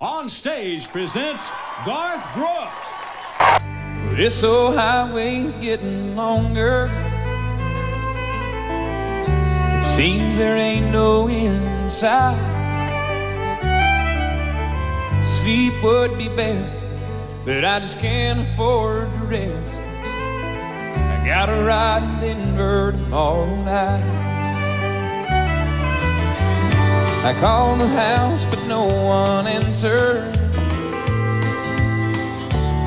On stage presents Garth Brooks. This old highway's getting longer. It seems there ain't no end in sight. Sleep would be best, but I just can't afford to rest. I gotta ride in Denver tomorrow night. I called the house, but no one answered.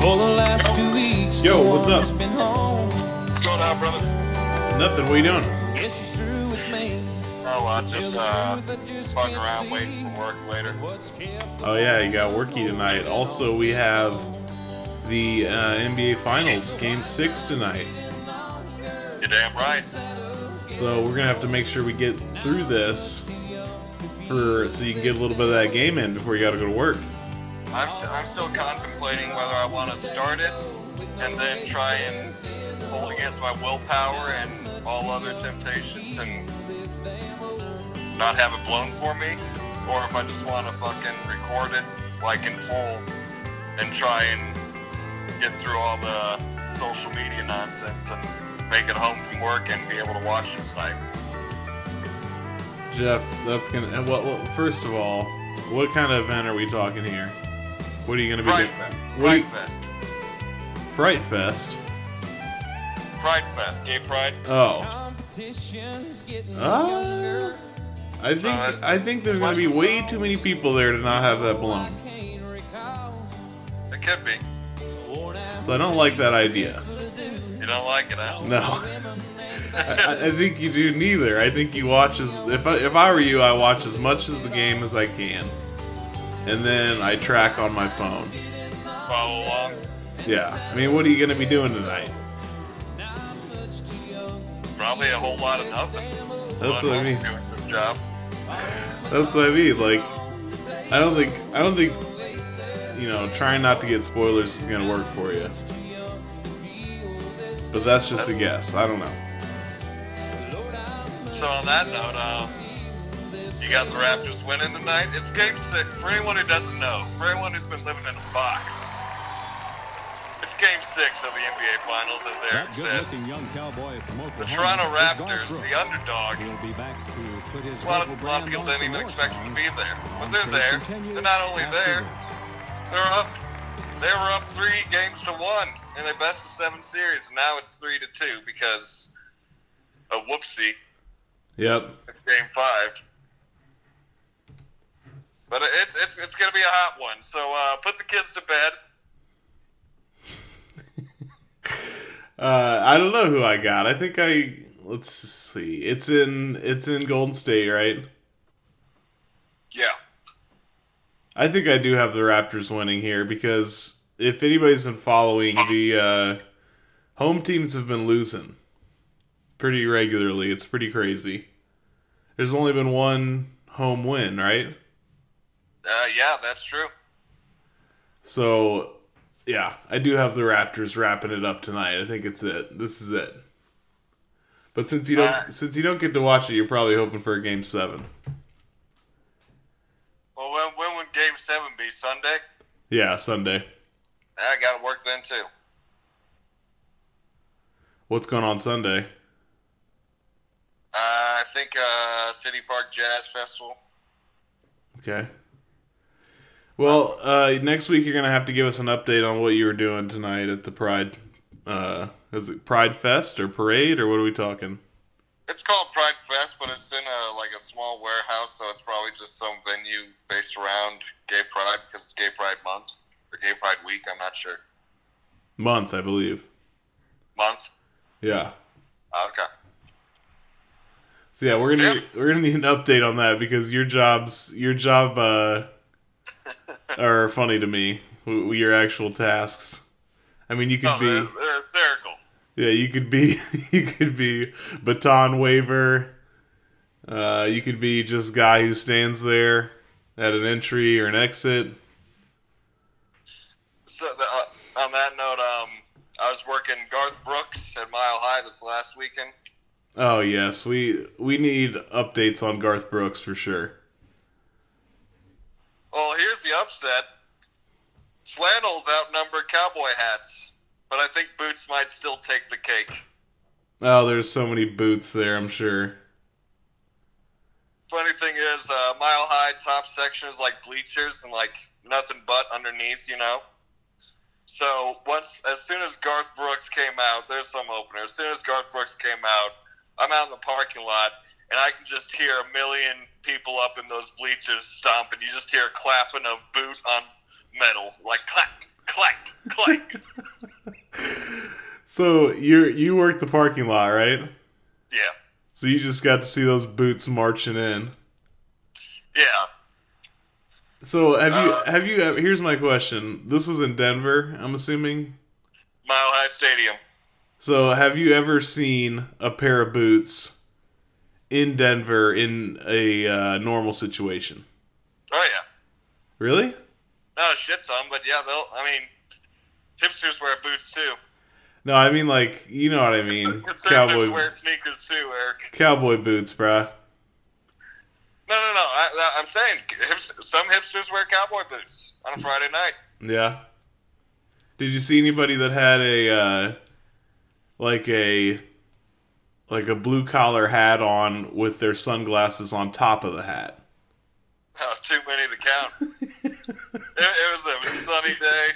For the last two weeks, Yo, no what's up? one's been home. What's going on, brother? Nothing. What are you doing? Guess she's through with me. Oh, I just uh, fucking around waiting for work later. Oh yeah, you got worky tonight. Also, we have the uh, NBA Finals Game Six tonight. You're damn right. So we're gonna have to make sure we get through this for so you can get a little bit of that game in before you got to go to work. I'm, st- I'm still contemplating whether I want to start it and then try and hold against my willpower and all other temptations and not have it blown for me, or if I just want to fucking record it like in full and try and get through all the social media nonsense and make it home from work and be able to watch this night. Jeff, that's gonna. uh, Well, well, first of all, what kind of event are we talking here? What are you gonna be Pride doing? Fest. What are Pride you- Fest. Fright Fest. Pride Fest. Gay Pride. Oh. competition's getting Uh. I think I think there's gonna be way too many people there to not have that blown. It could be. So I don't like that idea. You don't like it, huh? No. I, I think you do neither. I think you watch as if I, if I were you, I watch as much as the game as I can, and then I track on my phone. Follow along. Yeah. I mean, what are you gonna be doing tonight? Probably a whole lot of nothing. That's what I mean. Doing this job. That's what I mean. Like, I don't think I don't think you know trying not to get spoilers is gonna work for you. But that's just a guess. I don't know. So on that note, uh, you got the Raptors winning tonight. It's Game Six. For anyone who doesn't know, for anyone who's been living in a box, it's Game Six of the NBA Finals, as Eric said. good-looking young cowboy from The Toronto Raptors, the underdog. He'll be back to put his A lot of, a lot of people didn't even expect them to be there, but they're there. They're not only there, they're up. They were up three games to one in a best of seven series. and Now it's three to two because a whoopsie. Yep. It's game five. But it's it's it's gonna be a hot one. So uh, put the kids to bed. Uh, I don't know who I got. I think I let's see. It's in it's in Golden State, right? Yeah. I think I do have the Raptors winning here because if anybody's been following the uh, home teams have been losing pretty regularly. It's pretty crazy. There's only been one home win, right? Uh, yeah, that's true. So, yeah, I do have the Raptors wrapping it up tonight. I think it's it. This is it. But since you don't Uh, since you don't get to watch it, you're probably hoping for a game seven. Well, when when would Game Seven be? Sunday. Yeah, Sunday. I got to work then too. What's going on Sunday? I think uh, City Park Jazz Festival. Okay. Well, uh, next week you're gonna have to give us an update on what you were doing tonight at the Pride. Uh, is it Pride Fest or parade or what are we talking? It's called Pride Fest, but it's in a like a small warehouse, so it's probably just some venue based around Gay Pride because it's Gay Pride Month or Gay Pride Week. I'm not sure. Month, I believe. Month. Yeah. Okay. So yeah, we're gonna Yeah. we're gonna need an update on that because your jobs your job uh, are funny to me. your actual tasks. I mean, you could Oh, be they're, they're hysterical. yeah, you could be you could be baton waver. Uh, you could be just guy who stands there at an entry or an exit. So the, uh, on that note, um, I was working Garth Brooks at Mile High this last weekend. Oh yes, we we need updates on Garth Brooks for sure. Well, here's the upset. Flannels outnumber cowboy hats, but I think boots might still take the cake. Oh, there's so many boots there. I'm sure. Funny thing is, uh, Mile High top section is like bleachers and like nothing but underneath, you know. So once, as soon as Garth Brooks came out, there's some opener. As soon as Garth Brooks came out, I'm out in the parking lot and I can just hear a million people up in those bleachers stomping. You just hear a clapping of boot on metal, like clack, clack, clack. So you you worked the parking lot, right? yeah, So you just got to see those boots marching in. yeah. So have you Uh, have you here's my question. This is in Denver, I'm assuming. Mile High Stadium. So have you ever seen a pair of boots in Denver in a uh, normal situation? Oh yeah. Really? Not a shit ton, but yeah, they'll. I mean, hipsters wear boots too. No, I mean like you know what I mean. Cowboy wear sneakers too, Eric. cowboy boots, bruh. No, no, no. I, I'm saying some hipsters wear cowboy boots on a Friday night. Yeah. Did you see anybody that had a uh, like a like a blue collar hat on with their sunglasses on top of the hat? Oh, too many to count. it, it was a sunny day.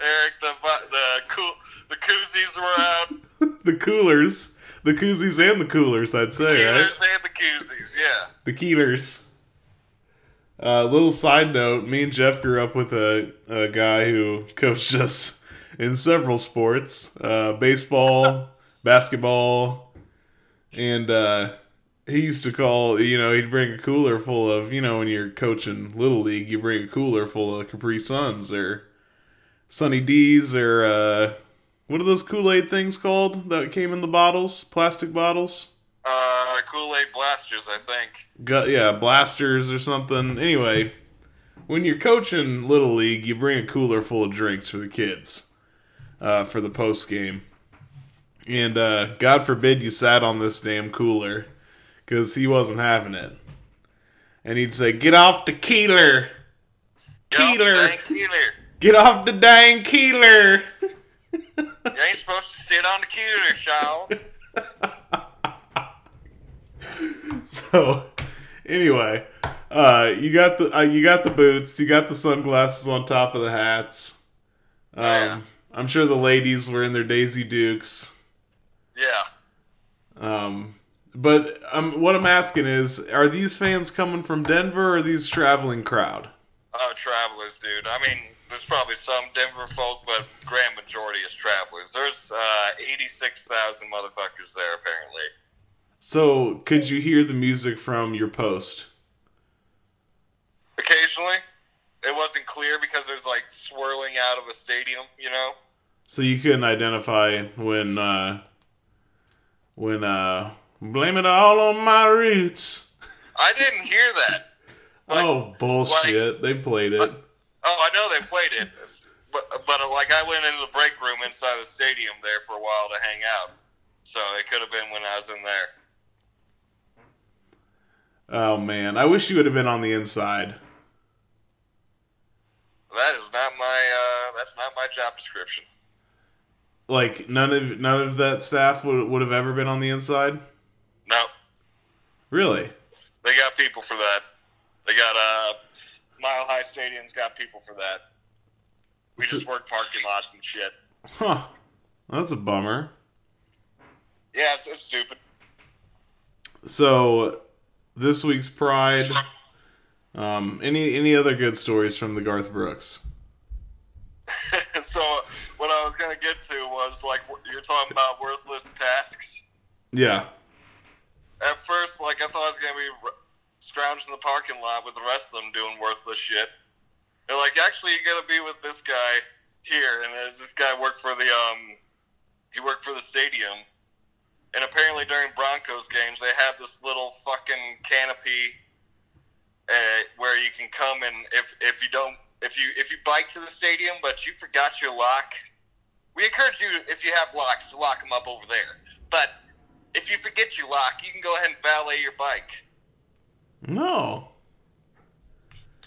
Eric, the the cool the koozies were out. the coolers, the koozies and the coolers, I'd say, Keelers right? and the koozies. Yeah. The keelers. Uh, little side note: Me and Jeff grew up with a, a guy who coached us in several sports: uh, baseball, basketball, and uh, he used to call. You know, he'd bring a cooler full of. You know, when you're coaching little league, you bring a cooler full of Capri Suns or Sunny D's or uh, what are those Kool Aid things called that came in the bottles, plastic bottles? Uh, Kool Aid blasters, I think. Gu yeah, blasters or something. Anyway, when you're coaching little league, you bring a cooler full of drinks for the kids uh, for the post game, and uh, God forbid you sat on this damn cooler because he wasn't having it, and he'd say, "Get off the keeler, Keeler, Keeler. get off the dang keeler." You ain't supposed to sit on the Keeler, Shaw. So, anyway, uh, you got the uh, you got the boots, you got the sunglasses on top of the hats. Um, Yeah. I'm sure the ladies were in their Daisy Dukes. Yeah. Um, but um, what I'm asking is, are these fans coming from Denver or are these traveling crowd? Oh, travelers, dude. I mean, there's probably some Denver folk, but grand majority is travelers. There's uh, 86,000 motherfuckers there, apparently. So, could you hear the music from your post? Occasionally, it wasn't clear because there's like swirling out of a stadium, you know? So you couldn't identify when uh, when uh, blame it all on my roots. I didn't hear that. Like- oh bullshit! they played it. Oh, I know they played it, but but uh, like I went into the break room inside the stadium there for a while to hang out, so it could have been when I was in there. Oh man, I wish you would have been on the inside. That is not my uh, that's not my job description. Like none of none of that staff would would have ever been on the inside. No, Really? they got people for that. They got uh, Mile High Stadium's got people for that. We just work parking lots and shit. Huh? That's a bummer. Yeah, it's, it's stupid. So this week's Pride. Um, any any other good stories from the Garth Brooks? so what I was gonna get to was like you're talking about worthless tasks. Yeah. At first, like I thought I was gonna be r- scrounging the parking lot with the rest of them doing worthless shit, They're like, actually, you gotta be with this guy here, and this guy worked for the um, he worked for the stadium, and apparently during Broncos games they have this little fucking canopy uh, where you can come and if if you don't if you if you bike to the stadium but you forgot your lock, we encourage you if you have locks to lock them up over there. But if you forget your lock, you can go ahead and valet your bike. No.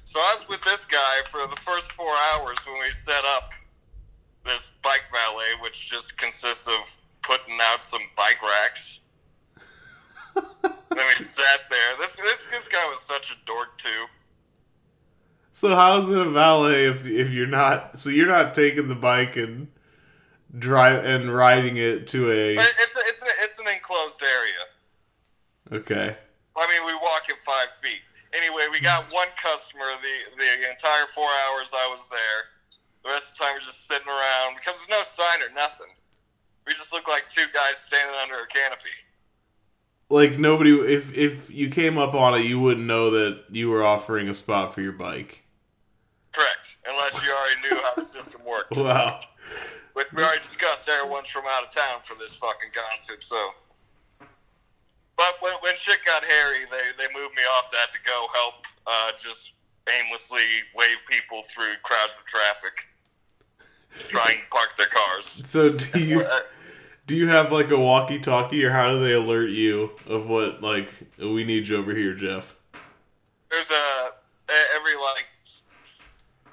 So I was with this guy for the first four hours when we set up this bike valet, which just consists of putting out some bike racks. then we sat there. This, this this guy was such a dork too. So how is it a valet if if you're not? So you're not taking the bike and drive and riding it to a. But it's a, it's a, it's an enclosed area. Okay. I mean, we walk at five feet. Anyway, we got hmm. one customer the the entire four hours I was there. The rest of the time we're just sitting around because there's no sign or nothing. We just look like two guys standing under a canopy. Like nobody, if if you came up on it, you wouldn't know that you were offering a spot for your bike. Correct, unless you already knew how the system worked. Wow. But we already discussed everyone's from out of town for this fucking concert, so. But when, when shit got hairy, they, they moved me off that to go help uh, just aimlessly wave people through crowds of traffic, trying to park their cars. So do you Uh, do you have like a walkie-talkie, or how do they alert you of what like we need you over here, Jeff? There's a every like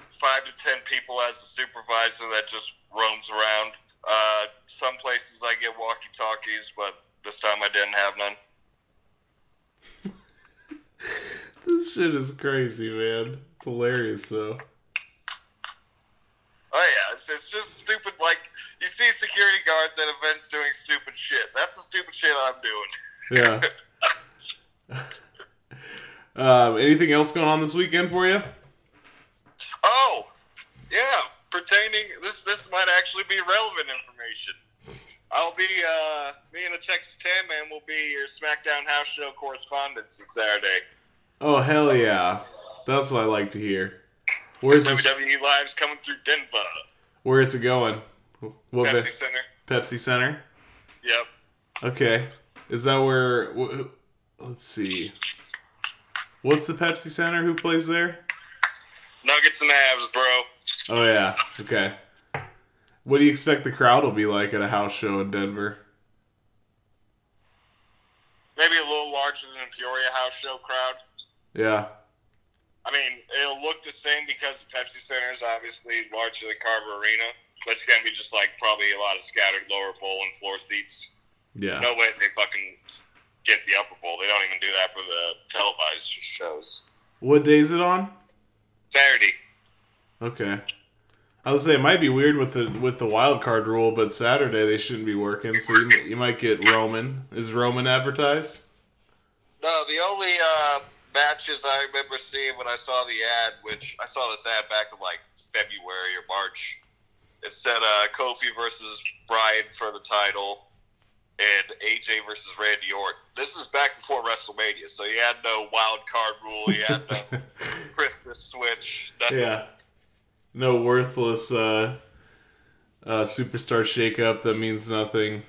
five to ten people as a supervisor that just roams around. Uh, some places I get walkie talkies, but this time I didn't have none. This shit is crazy, man. It's hilarious, though. Oh yeah, it's, it's just stupid. Like you see security guards at events doing stupid shit. That's the stupid shit I'm doing. Yeah. um, anything else going on this weekend for you? Oh, yeah. Pertaining this, this might actually be relevant information. I'll be uh, me and the Texas Tan Man will be your SmackDown House Show correspondents this Saturday. Oh hell yeah! That's what I like to hear. Where's WWE Live's coming through Denver, Where is it going? What Pepsi Center. Pepsi Center? Yep. Okay. Is that where? wh- Let's see. What's the Pepsi Center? Who plays there? Nuggets and Avs, bro. Oh yeah. Okay. What do you expect the crowd will be like at a house show in Denver? Maybe a little larger than the Peoria House Show crowd. Yeah. I mean, it'll look the same because the Pepsi Center is obviously larger than Carver Arena, but it's gonna be just like probably a lot of scattered lower bowl and floor seats. Yeah. No way they fucking get the upper bowl. They don't even do that for the televised shows. What day is it on? Saturday. Okay. I was say it might be weird with the with the wild card rule, but Saturday they shouldn't be working, so you, you might get Roman. Is Roman advertised? No, the only uh, matches I remember seeing when I saw the ad, which I saw this ad back in like February or March, it said uh, Kofi versus Bryan for the title and AJ versus Randy Orton. This is back before WrestleMania, so he had no wild card rule, you had no Christmas switch, nothing. Yeah. No worthless uh, uh, superstar shakeup that means nothing.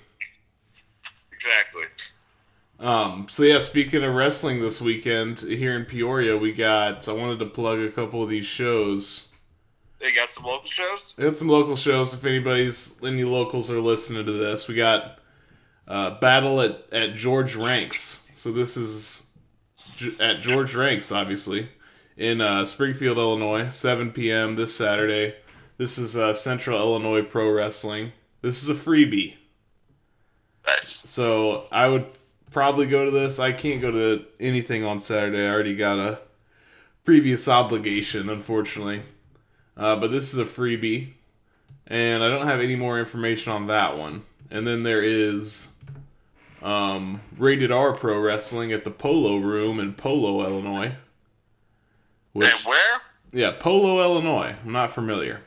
Exactly. Um, so yeah, speaking of wrestling this weekend here in Peoria, we got. I wanted to plug a couple of these shows. They got some local shows. We got some local shows. If anybody's any locals are listening to this, we got uh, battle at at George Ranks. So this is at George Ranks, obviously, in uh, Springfield, Illinois, 7 p.m. this Saturday. This is uh, Central Illinois Pro Wrestling. This is a freebie. Nice. So I would probably go to this. I can't go to anything on Saturday. I already got a previous obligation, unfortunately. Uh, but this is a freebie, and I don't have any more information on that one. And then there is um, Rated R Pro Wrestling at the Polo Room in Polo, Illinois. Which, and where? yeah, Polo, Illinois. I'm not familiar.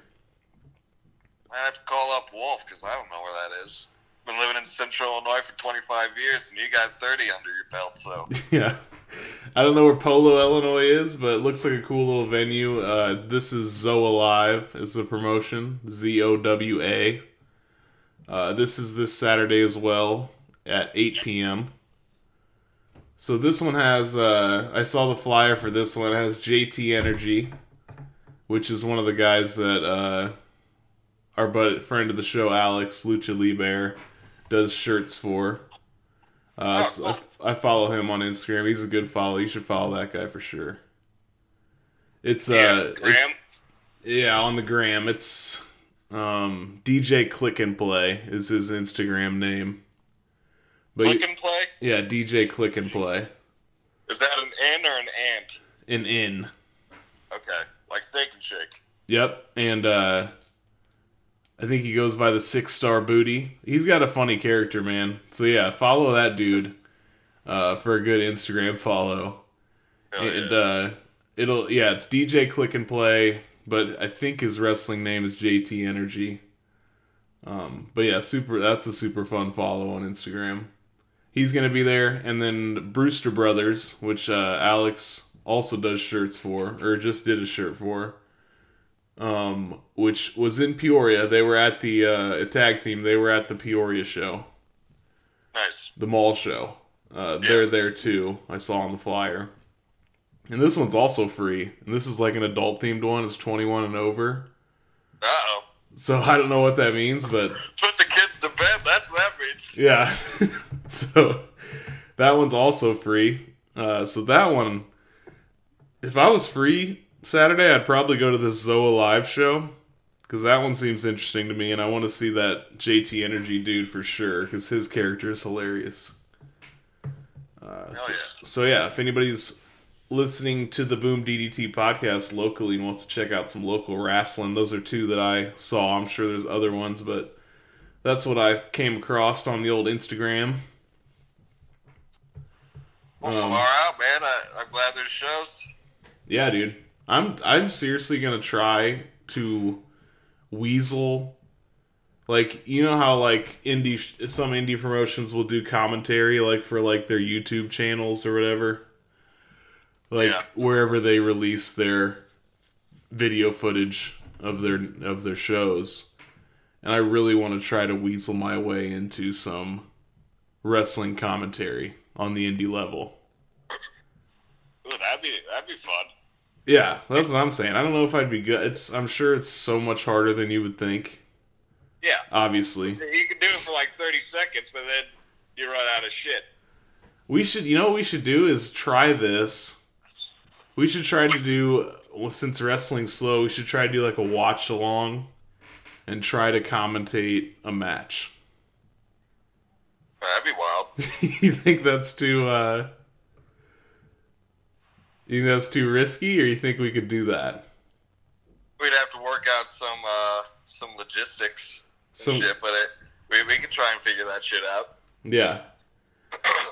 I have to call up Wolf because I don't know where that is. Been living in Central Illinois for 25 years, and you got 30 under your belt, so yeah. I don't know where Polo, Illinois is, but it looks like a cool little venue. Uh, this is ZOWA Live is the promotion. Z O W A. Uh, this is this Saturday as well at 8 p.m. So this one has, uh, I saw the flyer for this one. It has JT Energy, which is one of the guys that uh, our bud, friend of the show, Alex Lucha Libre, does shirts for. Uh, I, I follow him on Instagram. He's a good follow. You should follow that guy for sure. It's uh, Yeah, it's- yeah, on the gram. It's um, DJ Click and Play is his Instagram name. But Click and play. yeah, DJ Click and Play. Is that an N or an ant? An in. Okay, like steak and shake. Yep, and uh, I think he goes by the Six Star Booty. He's got a funny character, man. So yeah, follow that dude uh, for a good Instagram follow. Hell and yeah. uh, it'll yeah, it's DJ Click and Play, but I think his wrestling name is JT Energy. Um, but yeah, super. That's a super fun follow on Instagram. He's gonna be there, and then Brewster Brothers, which uh, Alex also does shirts for, or just did a shirt for. Um, which was in Peoria. They were at the uh, tag team. They were at the Peoria show, nice. the mall show. Uh, They're there too. I saw on the flyer. And this one's also free. And this is like an adult themed one. It's 21 and over. Uh oh. So I don't know what that means, but Put the kids to bed. That's what that means. yeah. so that one's also free. Uh, so that one, if I was free Saturday, I'd probably go to this ZOWA live show because that one seems interesting to me, and I want to see that JT Energy dude for sure because his character is hilarious. Uh, so, yeah. so yeah, if anybody's listening to the Boom DDT podcast locally and wants to check out some local wrestling, those are two that I saw. I'm sure there's other ones, but that's what I came across on the old Instagram. Well, Um, far out, man. I, I'm glad there's shows. Yeah, dude. I'm I'm seriously gonna try to weasel like you know how like indie some indie promotions will do commentary like for like their YouTube channels or whatever. Like Yeah. wherever they release their video footage of their of their shows. And I really want to try to weasel my way into some wrestling commentary on the indie level. Ooh, that'd be that'd be fun. Yeah, that's what I'm saying. I don't know if I'd be good. It's I'm sure it's so much harder than you would think. Yeah. Obviously, You can do it for like 30 seconds, but then you run out of shit. we should. You know what we should do is try this. We should try to do well, since wrestling's slow. We should try to do like a watch along, and try to commentate a match. That'd be wild. you think that's too? uh You think that's too risky, or you think we could do that? We'd have to work out some uh, some logistics Some- shit, but it, we we could try and figure that shit out. Yeah.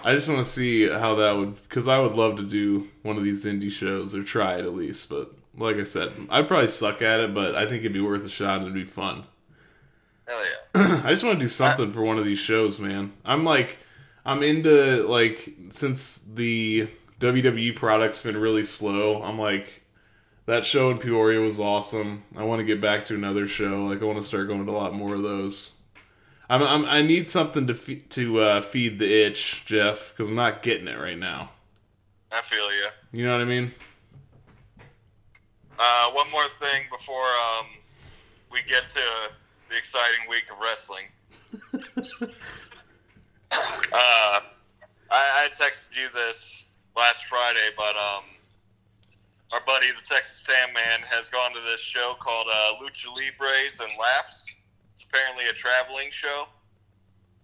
I just want to see how that would, because I would love to do one of these indie shows or try it at least. But like I said, I'd probably suck at it, but I think it'd be worth a shot and it'd be fun. Hell yeah. I just want to do something for one of these shows, man. I'm like, I'm into like since the WWE product's been really slow. I'm like, that show in Peoria was awesome. I want to get back to another show. Like, I want to start going to a lot more of those. I'm, I'm I need something to fe- to uh, feed the itch, Jeff, because I'm not getting it right now. I feel you. You know what I mean? Uh, one more thing before um, we get to the exciting week of wrestling. uh, I, I texted you this last Friday, but um, our buddy, the Texas Tam Man, has gone to this show called uh, Lucha Libres and Laughs. It's apparently a traveling show.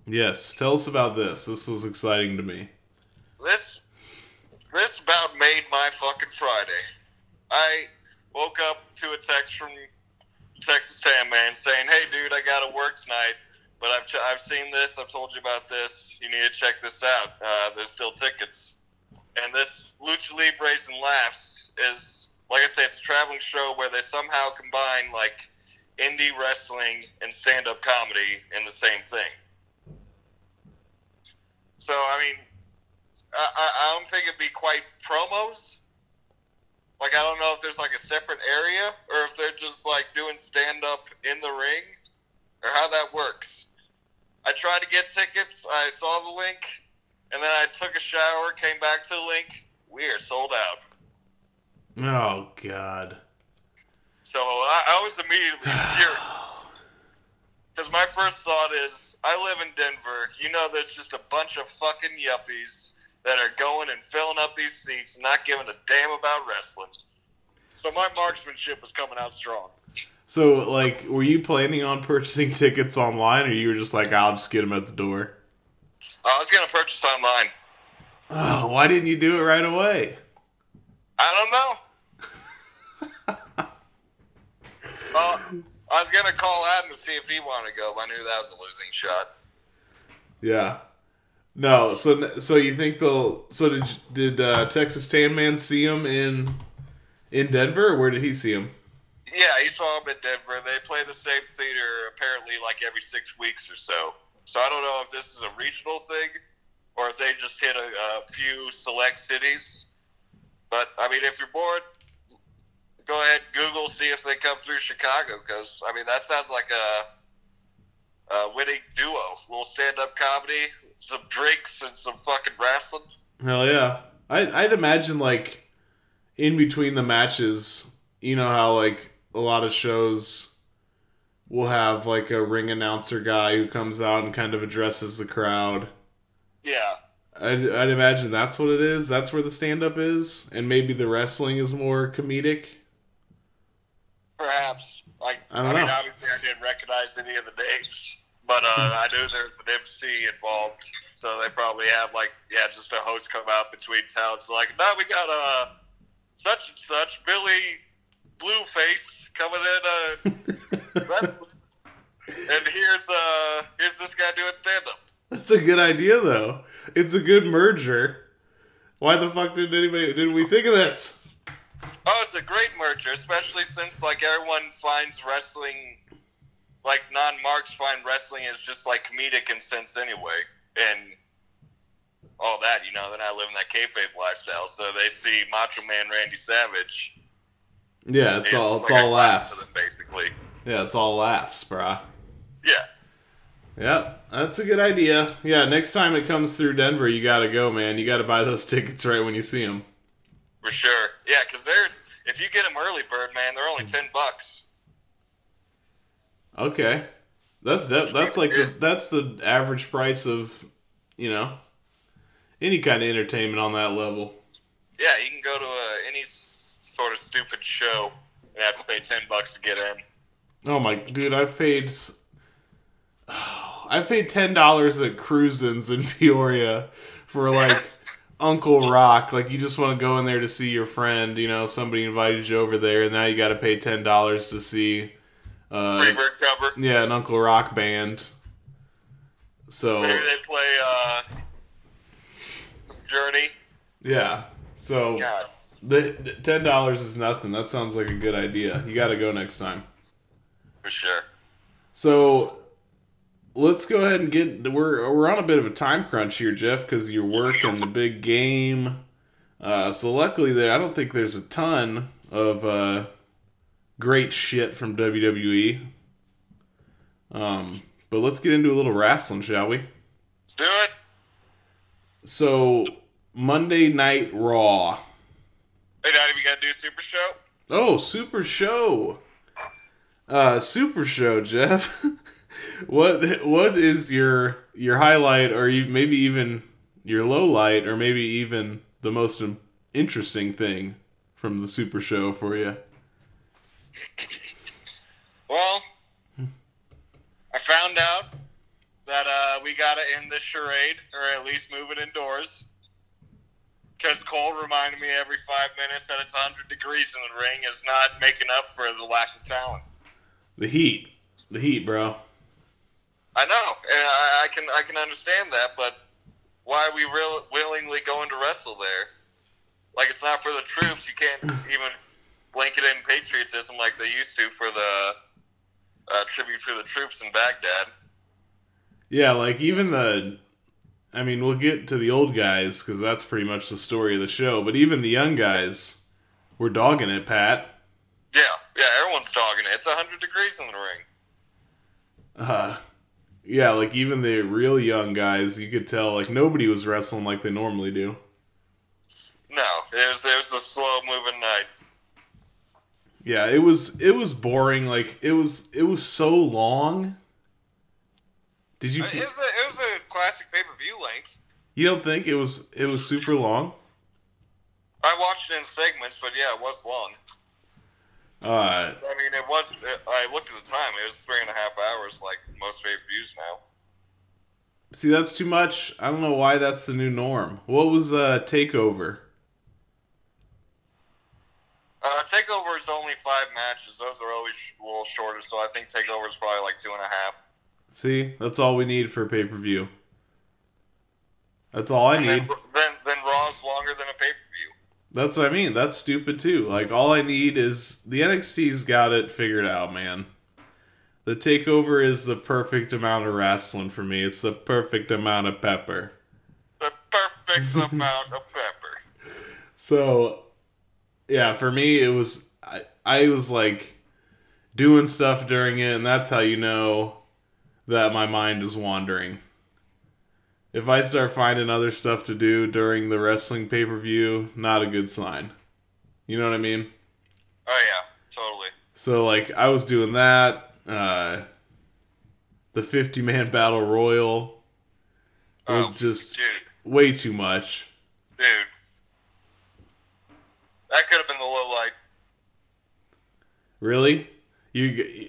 Yes. Tell us about this. This was exciting to me. This this about made my fucking Friday. I woke up to a text from Texas Tam Man saying, "Hey, dude, I got to work tonight, but I've ch- I've seen this. I've told you about this. You need to check this out. Uh, there's still tickets." And this Lucha Libres and Laughs is, like I said, it's a traveling show where they somehow combine like indie wrestling and stand-up comedy in the same thing. So I mean, I, I, I don't think it'd be quite promos. Like I don't know if there's like a separate area or if they're just like doing stand up in the ring or how that works. I tried to get tickets. I saw the link, and then I took a shower, came back to the link. We are sold out. Oh God. So I, I was immediately furious. Because my first thought is, I live in Denver. You know, there's just a bunch of fucking yuppies that are going and filling up these seats, not giving a damn about wrestling. So my marksmanship was coming out strong. So, like, were you planning on purchasing tickets online, or you were just like, "I'll just get them at the door"? I was gonna purchase online. Oh, why didn't you do it right away? I don't know. uh, I was gonna call Adam to see if he wanted to go, but I knew that was a losing shot. Yeah. No. So, so you think they'll? So did did uh, Texas Tan Man see him in in Denver, or where did he see him? Yeah, he saw him in Denver. They play the same theater apparently like every six weeks or so. So I don't know if this is a regional thing or if they just hit a, a few select cities. But I mean, if you're bored, go ahead Google see if they come through Chicago because I mean that sounds like a, a winning duo. A little stand-up comedy, some drinks, and some fucking wrestling. Hell yeah! I, I'd imagine like in between the matches, you know how like a lot of shows will have like a ring announcer guy who comes out and kind of addresses the crowd. Yeah. I'd, I'd imagine that's what it is. That's where the stand up is, and maybe the wrestling is more comedic. Perhaps. Like, I I, don't mean, know. obviously, I didn't recognize any of the names, but uh, I knew there was an MC involved, so they probably have like, yeah, just a host come out between towns. Like, now we got uh, such and such Billy Blueface coming in, uh, wrestling. and here's uh, here's this guy doing stand up. That's a good idea, though. It's a good merger. Why the fuck did anybody did we think of this? Oh, it's a great merger, especially since like everyone finds wrestling, like non-marks find wrestling is just like comedic in sense anyway, and all that. You know, they're not living that kayfabe lifestyle, so they see Macho Man Randy Savage. Yeah, it's and all it's like all to laughs. them, basically. Yeah, it's all laughs, brah. Yeah, Yep, that's a good idea. Yeah, next time it comes through Denver, you gotta go, man. You gotta buy those tickets right when you see them. for sure. Yeah, because they're if you get them early bird, man, they're only ten bucks. Okay, that's de- that's like the, that's the average price of, you know, any kind of entertainment on that level. Yeah, you can go to uh, any sort of stupid show and have to pay ten bucks to get in. Oh my dude, I've paid I've paid ten dollars at Cruisins in Peoria for like Uncle Rock. Like you just want to go in there to see your friend, you know, somebody invited you over there and now you gotta pay ten dollars to see uh Freebird cover. yeah, an Uncle Rock band. So Maybe they play uh, Journey. yeah. So God, the ten dollars is nothing. That sounds like a good idea. You gotta go next time. for sure. So let's go ahead and get we're we're on a bit of a time crunch here, Jeff, because you're working the big game. Uh, so luckily, there I don't think there's a ton of uh, great shit from WWE. Um, but let's get into a little wrestling, shall we? Let's do it. So Monday Night Raw. Hey, Daddy, we got to do Super Show? Oh, Super Show. Uh, Super Show, Jeff. what what is your your highlight, or maybe even your low light, or maybe even the most interesting thing from the Super Show for you? Well, I found out that uh, we got to end this charade, or at least move it indoors. Because Cole reminded me every five minutes that it's 100 degrees in the ring is not making up for the lack of talent. The Heat, the Heat, bro. I know, and I, I can I can understand that, but why are we real, willingly going to wrestle there? Like it's not for the troops. You can't even blanket in patriotism like they used to for the uh, tribute for the troops in Baghdad. Yeah, like even the I mean, we'll get to the old guys because that's pretty much the story of the show. But even the young guys were dogging it, Pat. Yeah, yeah, everyone's dogging it. It's 100 degrees in the ring. Uh, yeah, like even the real young guys, you could tell like nobody was wrestling like they normally do. No, it was it was a slow moving night. Yeah, it was it was boring. Like it was it was so long. Did you It was a, it was a classic pay per view length. you don't think it was it was super long? I watched it in segments, but yeah, it was long. Uh, I mean, it was. I looked at the time; it was three and a half hours, like most pay per views now. see, that's too much. I don't know why that's the new norm. What was uh takeover? Uh, Takeover is only five matches; those are always a little shorter. So I think Takeover is probably like two and a half. See, that's all we need for a pay per view. That's all I And need. then, then then Raw's longer than a pay per view. That's what I mean. That's stupid too. Like all I need is the NXT's got it figured out, man. The takeover is the perfect amount of wrestling for me. It's the perfect amount of pepper. The perfect amount of pepper. So, yeah, for me it was I, I was like doing stuff during it, and that's how you know that my mind is wandering. If I start finding other stuff to do during the wrestling pay per view, not a good sign. You know what I mean? Oh yeah, totally. So like I was doing that, uh the 50 man battle royal was Oh, just dude, way too much. dude. That could have been the low light. Really? You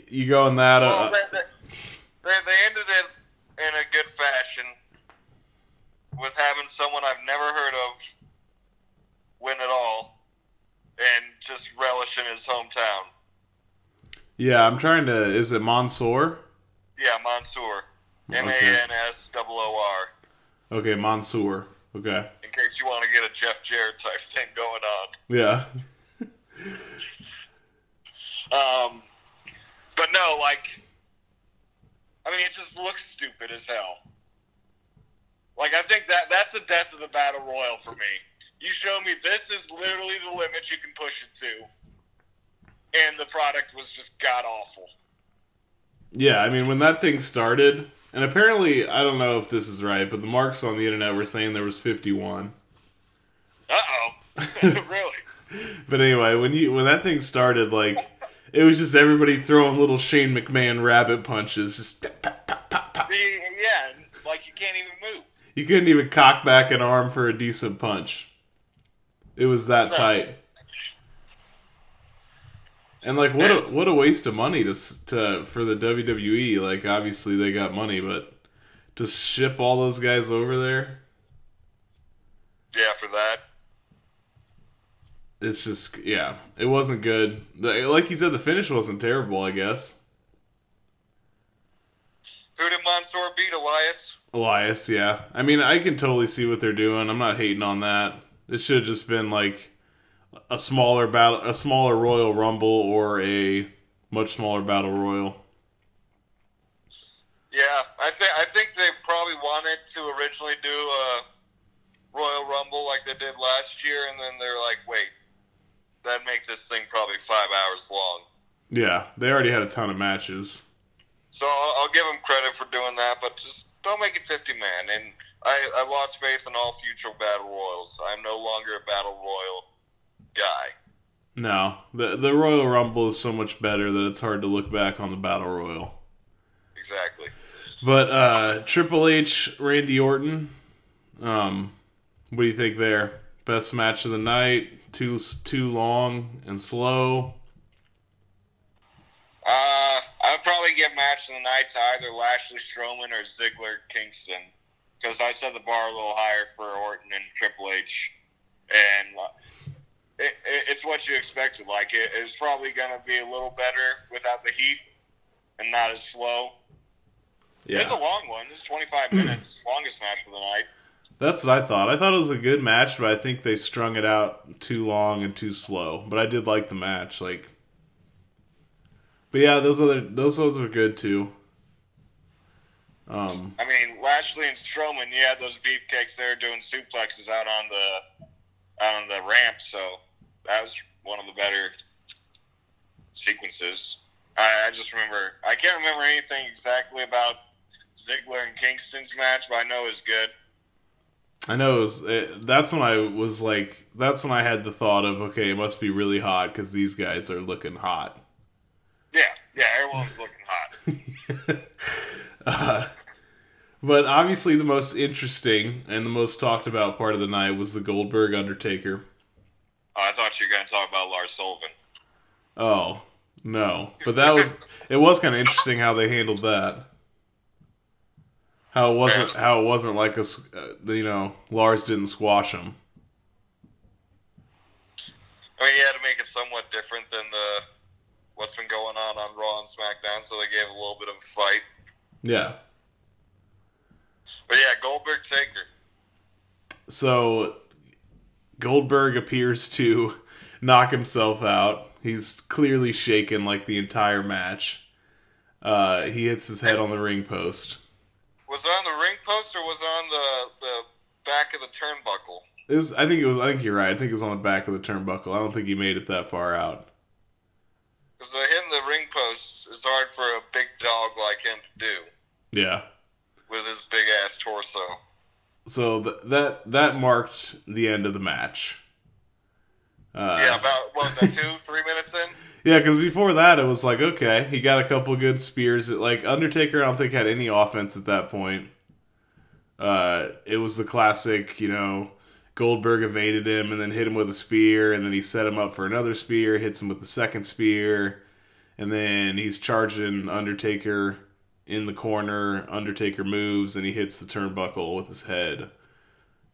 you go going that uh, Well, they, they, they ended it in a good fashion with having someone I've never heard of win it all and just relish in his hometown. Yeah, I'm trying to is it Mansoor? Yeah, Mansoor. M A N S O O R. Okay, Mansoor. Okay. In case you want to get a Jeff Jarrett type thing going on. Yeah. Um, but no, like, I mean, it just looks stupid as hell. Like, I think that that's the death of the battle royal for me. You show me this is literally the limit you can push it to, and the product was just god awful. Yeah, I mean when that thing started, and apparently I don't know if this is right, but the marks on the internet were saying there was 51. Uh oh, really? But anyway, when you when that thing started, like it was just everybody throwing little Shane McMahon rabbit punches. Just The- yeah, like you can't even move. you couldn't even cock back an arm for a decent punch. It was that No. tight. And like what a what a waste of money to to for the WWE. Like obviously they got money, but to ship all those guys over there, Yeah, for that. It's just yeah, it wasn't good. The, like you said, the finish wasn't terrible. I guess Who did Mansoor beat? Elias. Elias, yeah. I mean, I can totally see what they're doing. I'm not hating on that. It should have just been like a smaller battle, a smaller Royal Rumble, or a much smaller Battle Royal. Yeah, I think I think they probably wanted to originally do a Royal Rumble like they did last year, and then they're like, wait, that make this thing probably five hours long. Yeah, they already had a ton of matches. So I'll, I'll give them credit for doing that, but just don't make it 50 man. And I, I lost faith in all future battle royals. I'm no longer a battle royal guy. No, the the Royal Rumble is so much better that it's hard to look back on the Battle Royal. Exactly. But uh Triple H, Randy Orton, um, what do you think there? Best match of the night? Too too long and slow. Uh, I'd probably give match of the night to either Lashley Strowman or Ziggler Kingston because I set the bar a little higher for Orton and Triple H, and uh, it, it, it's what you expected. Like it, it's probably going to be a little better without the heat and not as slow. Yeah. It's a long one. It's 25 minutes, longest match of the night. That's what I thought. I thought it was a good match, but I think they strung it out too long and too slow. But I did like the match, like. But yeah, those other those ones were good too. Um, I mean, Lashley and Strowman, you had those beefcakes there doing suplexes out on the out on the ramp, so that was one of the better sequences. I, I just remember, I can't remember anything exactly about Ziggler and Kingston's match, but I know it was good. I know it was, it, that's when I was like, that's when I had the thought of, okay, it must be really hot because these guys are looking hot. Yeah, yeah, everyone's looking hot. uh, but obviously, the most interesting and the most talked about part of the night was the Goldberg Undertaker. Oh, I thought you were going to talk about Lars Sullivan. Oh no, but that was it. Was kind of interesting how they handled that. How it wasn't how it wasn't like a uh, you know Lars didn't squash him. I mean, he had to make it somewhat different than the what's been going on on Raw and SmackDown, so they gave a little bit of a fight. Yeah. But yeah, Goldberg Taker. So Goldberg appears to knock himself out. He's clearly shaken like the entire match. Uh, he hits his head on the ring post. Was it on the ring post or was it on the the back of the turnbuckle? It was, I think it was. I think you're right. I think it was on the back of the turnbuckle. I don't think he made it that far out. Because hitting the ring post is hard for a big dog like him to do Yeah. with his big ass torso. So th- that that marked the end of the match. Uh, yeah, about what was that two, three minutes in? Yeah, because before that, it was like, okay, he got a couple good spears. Like, Undertaker, I don't think had any offense at that point. Uh, it was the classic, you know, Goldberg evaded him and then hit him with a spear, and then he set him up for another spear, hits him with the second spear, and then he's charging Undertaker in the corner. Undertaker moves, and he hits the turnbuckle with his head.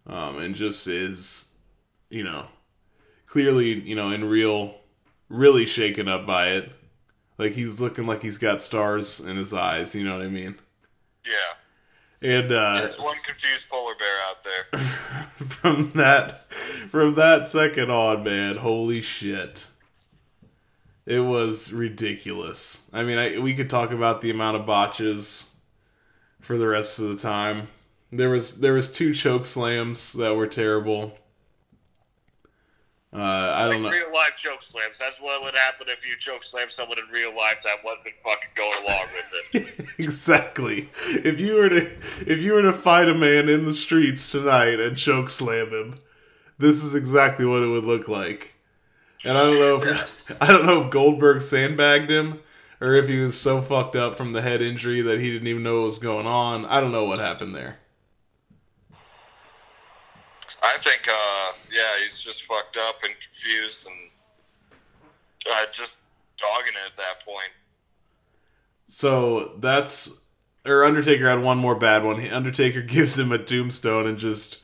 Um, and just is, you know, clearly, you know, in real really shaken up by it. Like he's looking like he's got stars in his eyes, you know what I mean? Yeah. And uh There's one confused polar bear out there. from that from that second on, man, holy shit. It was ridiculous. I mean, I, we could talk about the amount of botches for the rest of the time. There was there was two choke slams that were terrible. Uh, I don't know. Real life choke slams. That's what would happen if you choke slam someone in real life that wasn't fucking going along with it. exactly. If you were to if you were to fight a man in the streets tonight and choke slam him, this is exactly what it would look like. And I don't know if I don't know if Goldberg sandbagged him or if he was so fucked up from the head injury that he didn't even know what was going on. I don't know what happened there. I think, uh, yeah, he's just fucked up and confused and uh, just dogging it at that point. So that's or Undertaker had one more bad one. Undertaker gives him a tombstone and just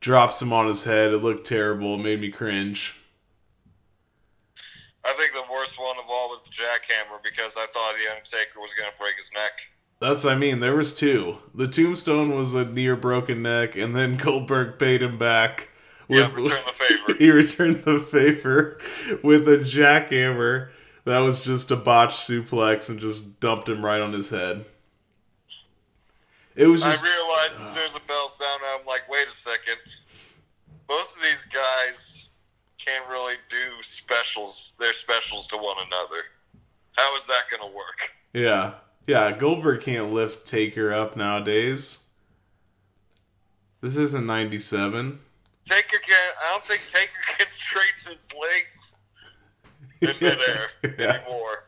drops him on his head. It looked terrible. It made me cringe. I think the worst one of all was the jackhammer because I thought the Undertaker was going to break his neck. That's what I mean. There was two. The tombstone was a near broken neck, and then Goldberg paid him back. Yeah, return the favor. he returned the favor with a jackhammer that was just a botched suplex and just dumped him right on his head. It was just I realized as ah. soon as the bell sounded, I'm like, wait a second. Both of these guys can't really do specials. They're specials to one another. How is that going to work? yeah, yeah. Goldberg can't lift Taker up nowadays. This isn't '97. Taker can't. I don't think Taker can straighten his legs in midair Yeah. anymore.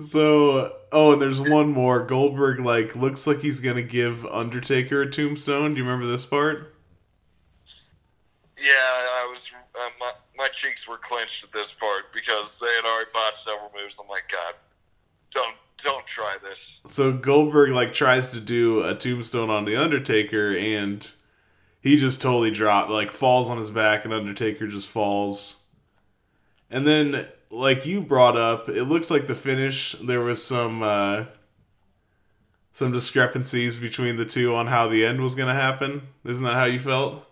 So, oh, and there's one more. Goldberg like looks like he's gonna give Undertaker a tombstone. Do you remember this part? Yeah, I was. Uh, my, my cheeks were clenched at this part because they had already botched several moves. I'm like, God, don't don't try this. So Goldberg like tries to do a tombstone on the Undertaker, and he just totally dropped, like falls on his back, and Undertaker just falls. And then, like you brought up, it looked like the finish. There was some uh, some discrepancies between the two on how the end was gonna happen. Isn't that how you felt?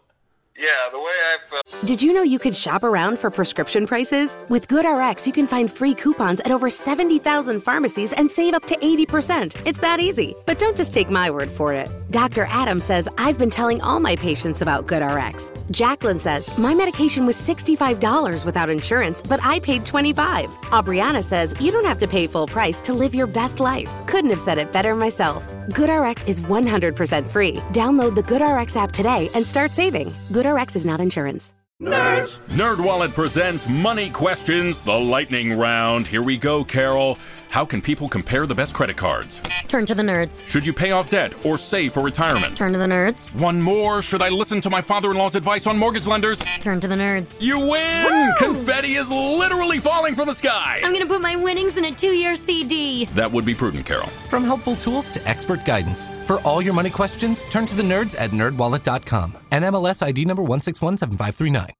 Yeah, the way I felt. Did you know you could shop around for prescription prices? With GoodRx, you can find free coupons at over 70,000 pharmacies and save up to 80%. It's that easy. But don't just take my word for it. Dr. Adam says I've been telling all my patients about GoodRx. Jacqueline says my medication was $65 without insurance, but I paid 25. Aubriana says you don't have to pay full price to live your best life. Couldn't have said it better myself. GoodRx is 100% free. Download the GoodRx app today and start saving. GoodRx is not insurance. NerdWallet presents Money Questions, the lightning round. Here we go, Carol. How can people compare the best credit cards? Turn to the nerds. Should you pay off debt or save for retirement? Turn to the nerds. One more. Should I listen to my father in law's advice on mortgage lenders? Turn to the nerds. You win! Confetti is literally falling from the sky. I'm gonna put my winnings in a two year CD. That would be prudent, Carol. From helpful tools to expert guidance, for all your money questions, turn to the nerds at nerdwallet.com. NMLS ID number 1617539.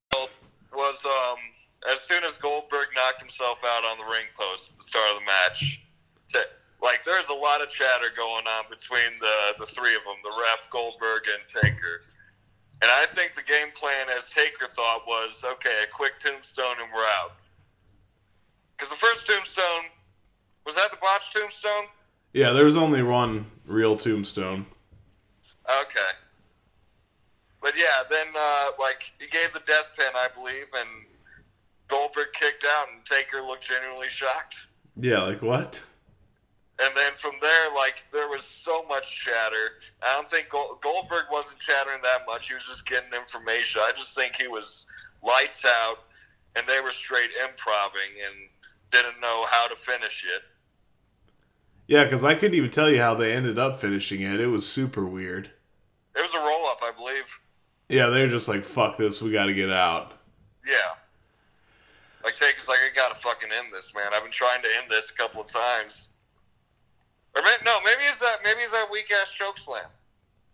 was um, as soon as Goldberg knocked himself out on the ring post at the start of the match. To, like, there's a lot of chatter going on between the the three of them, the ref, Goldberg, and Taker. And I think the game plan, as Taker thought, was okay, a quick tombstone and we're out. Because the first tombstone was that the botched tombstone? Yeah, there was only one real tombstone. Okay. But yeah, then uh, like he gave the death pin, I believe, and Goldberg kicked out, and Taker looked genuinely shocked. Yeah, like what? And then from there, like there was so much chatter. I don't think Gold- Goldberg wasn't chattering that much. He was just getting information. I just think he was lights out, and they were straight improving and didn't know how to finish it. Yeah, because I couldn't even tell you how they ended up finishing it. It was super weird. It was a roll up, I believe. Yeah, they were just like, fuck this, we gotta get out. Yeah. Like Taker's like, I gotta fucking end this, man. I've been trying to end this a couple of times. Or may- no, maybe it's that maybe it's that weak ass choke slam.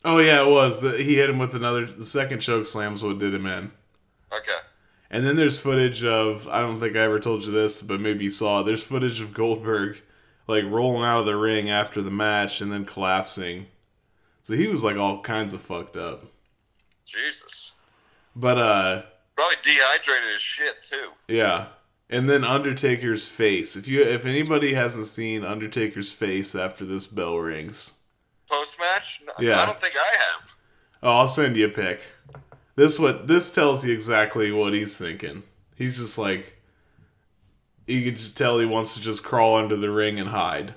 Oh, yeah, it was. The, he hit him with another, the second choke slam's what did him in. Okay. And then there's footage of, I don't think I ever told you this, but maybe you saw it. There's footage of Goldberg, like, rolling out of the ring after the match and then collapsing. So he was, like, all kinds of fucked up. Jesus. But, uh, Probably dehydrated as shit too. Yeah. And then Undertaker's face. If you if anybody hasn't seen Undertaker's face after this bell rings. Post match? No, Yeah. I don't think I have. Oh, I'll send you a pic. This what this tells you exactly what he's thinking. He's just like you can tell he wants to just crawl under the ring and hide.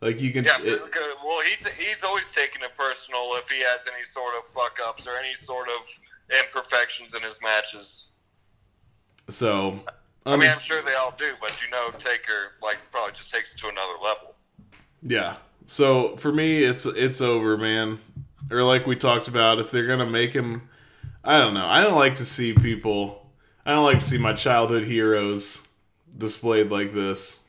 Like you can Yeah, it- well, he t- he's always taking it personal if he has any sort of fuck ups or any sort of imperfections in his matches. so I mean, um, I'm sure they all do, but you know, Taker like probably just takes it to another level. Yeah. So for me, it's it's over, man. Or like we talked about, if they're gonna make him, I don't know. I don't like to see people. I don't like to see my childhood heroes displayed like this.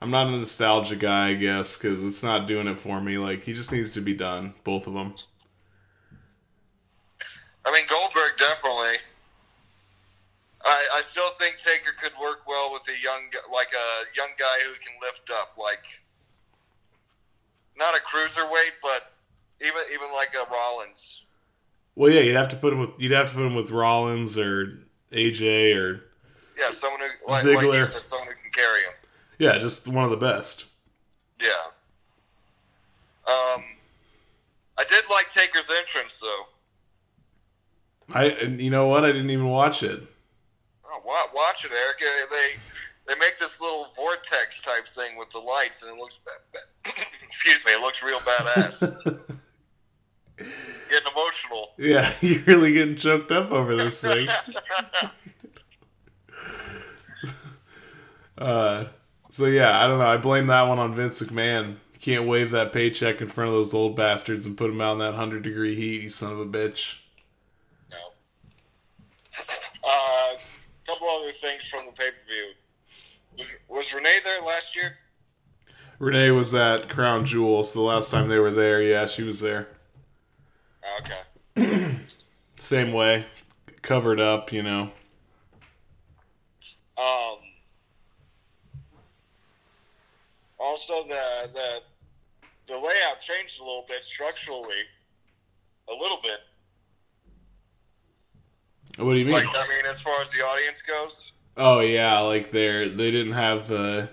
I'm not a nostalgia guy, I guess, because it's not doing it for me. Like he just needs to be done, both of them. I mean, Goldberg definitely. I, I still think Taker could work well with a young, like a young guy who can lift up, like not a cruiserweight, but even even like a Rollins. Well, yeah, you'd have to put him with you'd have to put him with Rollins or AJ or Yeah, someone who like, like Ziggler. said, someone who can carry him. yeah, just one of the best. Yeah. Um, I did like Taker's entrance though. I and you know what? I didn't even watch it. Oh, watch it, Eric. They they make this little vortex type thing with the lights, and it looks. Excuse me, it looks real badass. Getting emotional. Yeah, you're really getting choked up over this thing. uh, so yeah, I don't know. I blame that one on Vince McMahon. You can't wave that paycheck in front of those old bastards and put them out in that hundred degree heat. You son of a bitch. No. Uh, a couple other things from the pay per view. Was, was Renee there last year? Renee was at Crown Jewel, so the last time they were there, yeah, she was there. Oh, okay. Same way, covered up, you know. Um. Also, the the the layout changed a little bit structurally, a little bit. What do you mean? Like, I mean, as far as the audience goes. Oh yeah, like they're they didn't have the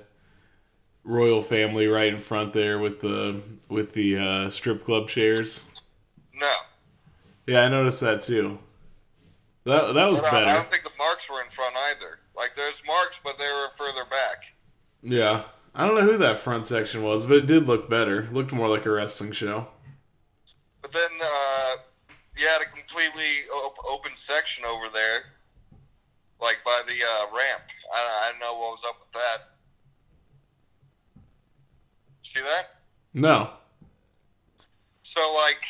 royal family right in front there with the with the uh, strip club chairs. No. Yeah, I noticed that too. That that was But I, I better. don't think the marks were in front either. Like, there's marks, but they were further back. Yeah, I don't know who that front section was, but it did look better. It looked more like a wrestling show. But then uh, you had a completely op- open section over there, like by the uh, ramp. I, I don't know what was up with that. See that? No. So like,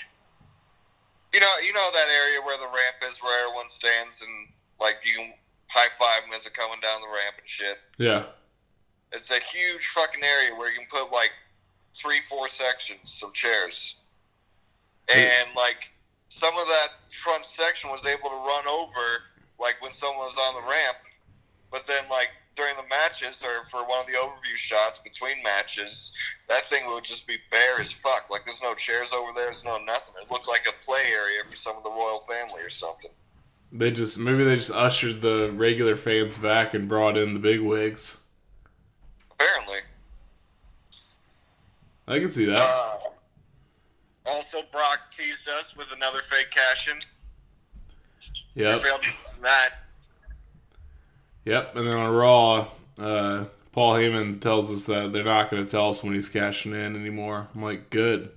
you know, you know that area where the ramp is, where everyone stands and like you can high five them as they're coming down the ramp and shit. Yeah. It's a huge fucking area where you can put like three, four sections of chairs, and like some of that front section was able to run over like when someone was on the ramp, but then like during the matches or for one of the overview shots between matches, that thing would just be bare as fuck. Like there's no chairs over there, there's no nothing. It looked like a play area for some of the royal family or something. They just maybe they just ushered the regular fans back and brought in the big wigs. Apparently. I can see that. Uh, also, Brock teased us with another fake cash in. Yep. That. Yep. And then on Raw, uh, Paul Heyman tells us that they're not going to tell us when he's cashing in anymore. I'm like, good.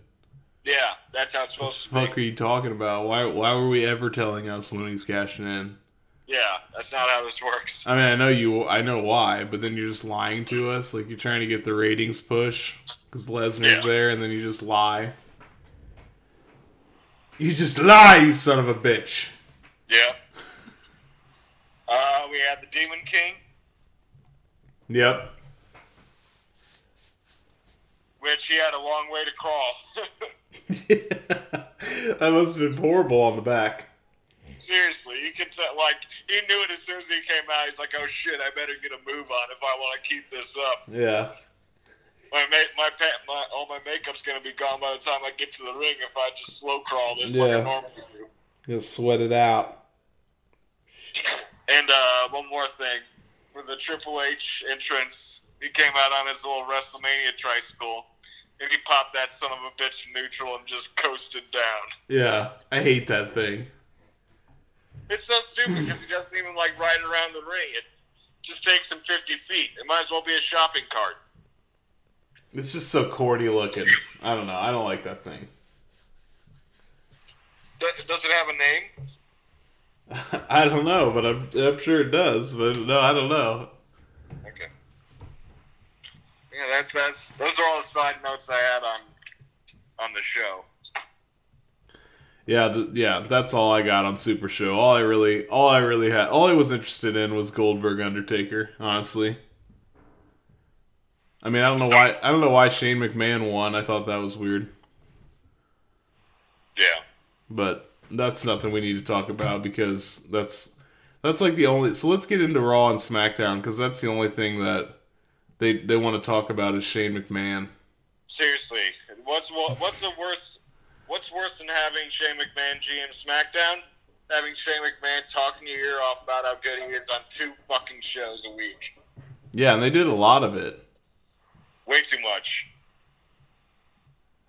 Yeah, that's how it's supposed to be. fuck are you talking about? Why why were we ever telling us when he's cashing in? Yeah, that's not how this works. I mean, I know you, I know why, but then you're just lying to us. Like you're trying to get the ratings push because Lesnar's Yeah. there, and then you just lie. You just lie, you son of a bitch. Yeah. Uh, we had the Demon King, Yep. which he had a long way to crawl. that must have been horrible on the back. Seriously, you could tell. Like he knew it as soon as he came out. He's like, "Oh shit, I better get a move on if I want to keep this up." Yeah. My my, my all my makeup's gonna be gone by the time I get to the ring if I just slow crawl this like Yeah. I normally do. Just sweat it out. And uh, one more thing, with the Triple H entrance, he came out on his little WrestleMania tricycle, and he popped that son of a bitch neutral and just coasted down. Yeah, I hate that thing. It's so stupid because he doesn't even like ride around the ring. It just takes him 50 feet. It might as well be a shopping cart. It's just so corny looking. I don't know. I don't like that thing. Does, does it have a name? I don't know, but I'm, I'm sure it does. But no, I don't know. Okay. Yeah, that's that's those are all the side notes I had on on the show. Yeah, th- yeah, that's all I got on Super Show. All I really, all I really had, all I was interested in was Goldberg Undertaker. Honestly, I mean, I don't know why, I don't know why Shane McMahon won. I thought that was weird, Yeah. but that's nothing we need to talk about because that's that's like the only. So let's get into Raw and SmackDown because that's the only thing that they they want to talk about is Shane McMahon. Seriously, what's what's the worst? What's worse than having Shane McMahon GM SmackDown? Having Shane McMahon talking your ear off about how good he is on two fucking shows a week. Yeah, and they did a lot of it. Way too much.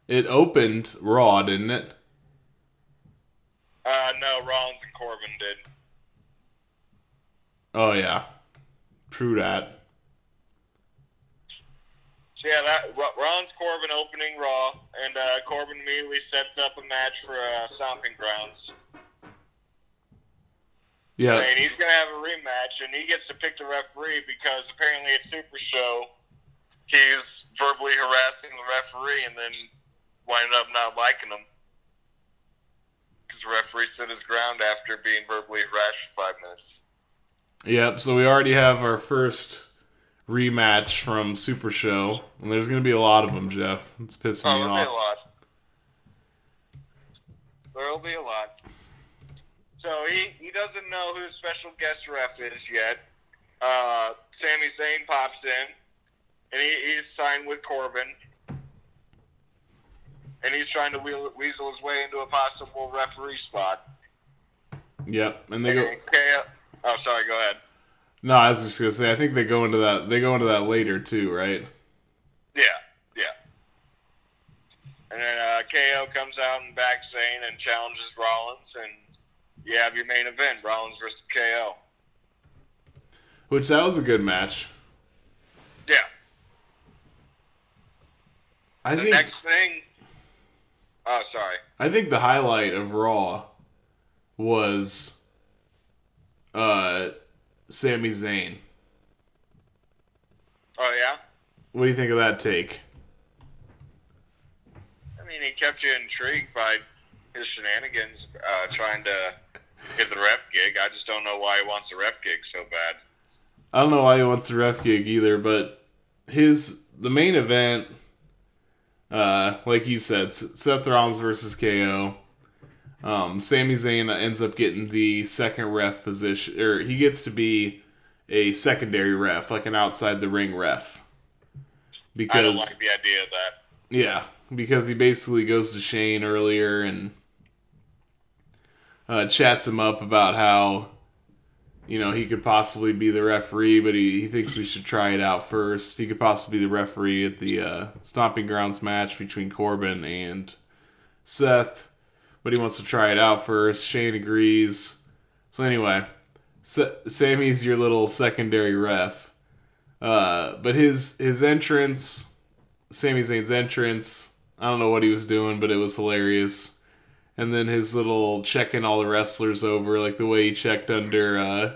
It opened Raw, didn't it? Uh, no, Rollins and Corbin did. Oh yeah, true that. So yeah, that Ro- Rollins Corbin opening Raw, and uh, Corbin immediately sets up a match for uh, Stomping Grounds. Yeah, saying he's to have a rematch, and he gets to pick the referee because apparently at Super Show he's verbally harassing the referee, and then winded up not liking him because the referee stood his ground after being verbally harassed for five minutes. Yep, so we already have our first rematch from Super Show, and there's going to be a lot of them, Jeff. It's pissing Oh, me there'll be a off. lot. There'll be a lot. So he, he doesn't know who the special guest ref is yet. Uh, Sami Zayn pops in, and he, he's signed with Corbin. And he's trying to wheel, weasel his way into a possible referee spot. Yep, and they go. And KO. Oh, sorry. Go ahead. No, I was just gonna say. I think they go into that. They go into that later too, right? Yeah, yeah. And then uh, KO comes out and backs Zayn and challenges Rollins, and you have your main event: Rollins versus KO. Which that was a good match. Yeah. I The think. next thing. Oh, sorry. I think the highlight of Raw was uh Sami Zayn. Oh yeah. What do you think of that take? I mean, he kept you intrigued by his shenanigans, uh, trying to get the rep gig. I just don't know why he wants a rep gig so bad. I don't know why he wants a ref gig either, but his the main event, uh, like you said, Seth Rollins versus KO. Um, Sami Zayn ends up getting the second ref position, or he gets to be a secondary ref, like an outside the ring ref. Because I don't like the idea of that. yeah, because he basically goes to Shane earlier and uh, chats him up about how you know he could possibly be the referee, but he, he thinks we should try it out first. He could possibly be the referee at the uh, Stomping Grounds match between Corbin and Seth, but he wants to try it out first. Shane agrees. So anyway, Sa- Sami's your little secondary ref. Uh, but his his entrance, Sami Zayn's entrance, I don't know what he was doing, but it was hilarious. And then his little checking all the wrestlers over, like the way he checked under uh,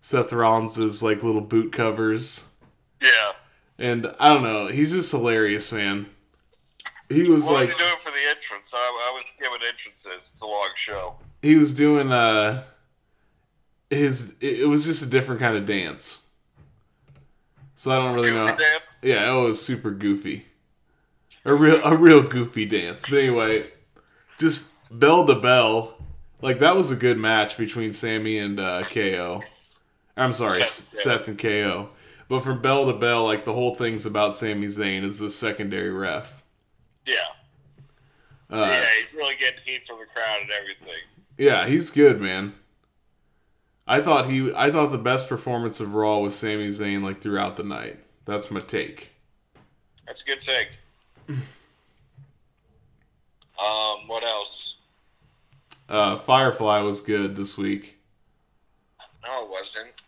Seth Rollins' like little boot covers. Yeah. And I don't know, he's just hilarious, man. He was What like was he doing for the entrance? I, I was giving entrances. It's a long show. he was doing uh his it was just a different kind of dance. So I don't really know. Dance? Yeah, it was super goofy. A real a real goofy dance. But anyway, just bell to bell. Like that was a good match between Sami and uh, KO. I'm sorry, Seth. Seth and KO. But from bell to bell, like the whole thing's about Sami Zayn as the secondary ref. Yeah. Uh, yeah, he's really getting heat from the crowd and everything. Yeah, he's good, man. I thought he I thought the best performance of Raw was Sami Zayn like throughout the night. That's my take. That's a good take. um, what else? Uh, Firefly was good this week. No, it wasn't.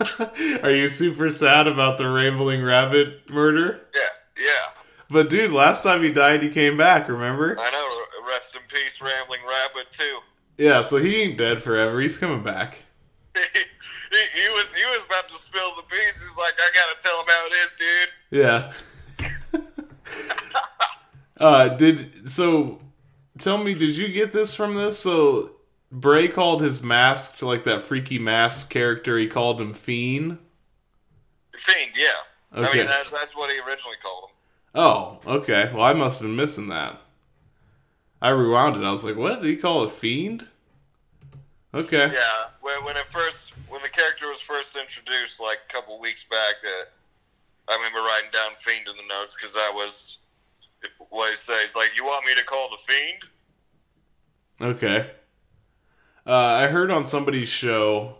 Are you super sad about the rambling rabbit murder? Yeah, yeah. But dude, last time he died, he came back. Remember? I know. Rest in peace, Rambling Rabbit too. Yeah, so he ain't dead forever. He's coming back. he, he was he was about to spill the beans. He's like, I gotta tell him how it is, dude. Yeah. uh, did so? Tell me, did you get this from this? So Bray called his mask to like that freaky mask character. He called him Fiend. Fiend, yeah. I Okay. mean, that's that's what he originally called him. Oh, okay. Well, I must have been missing that. I rewound it. I was like, "What did he call it? Fiend?" Okay. Yeah, when when it first when the character was first introduced, like a couple weeks back, uh, I remember writing down Fiend in the notes because that was what he said. It's like, you want me to call the Fiend? Okay. Uh, I heard on somebody's show,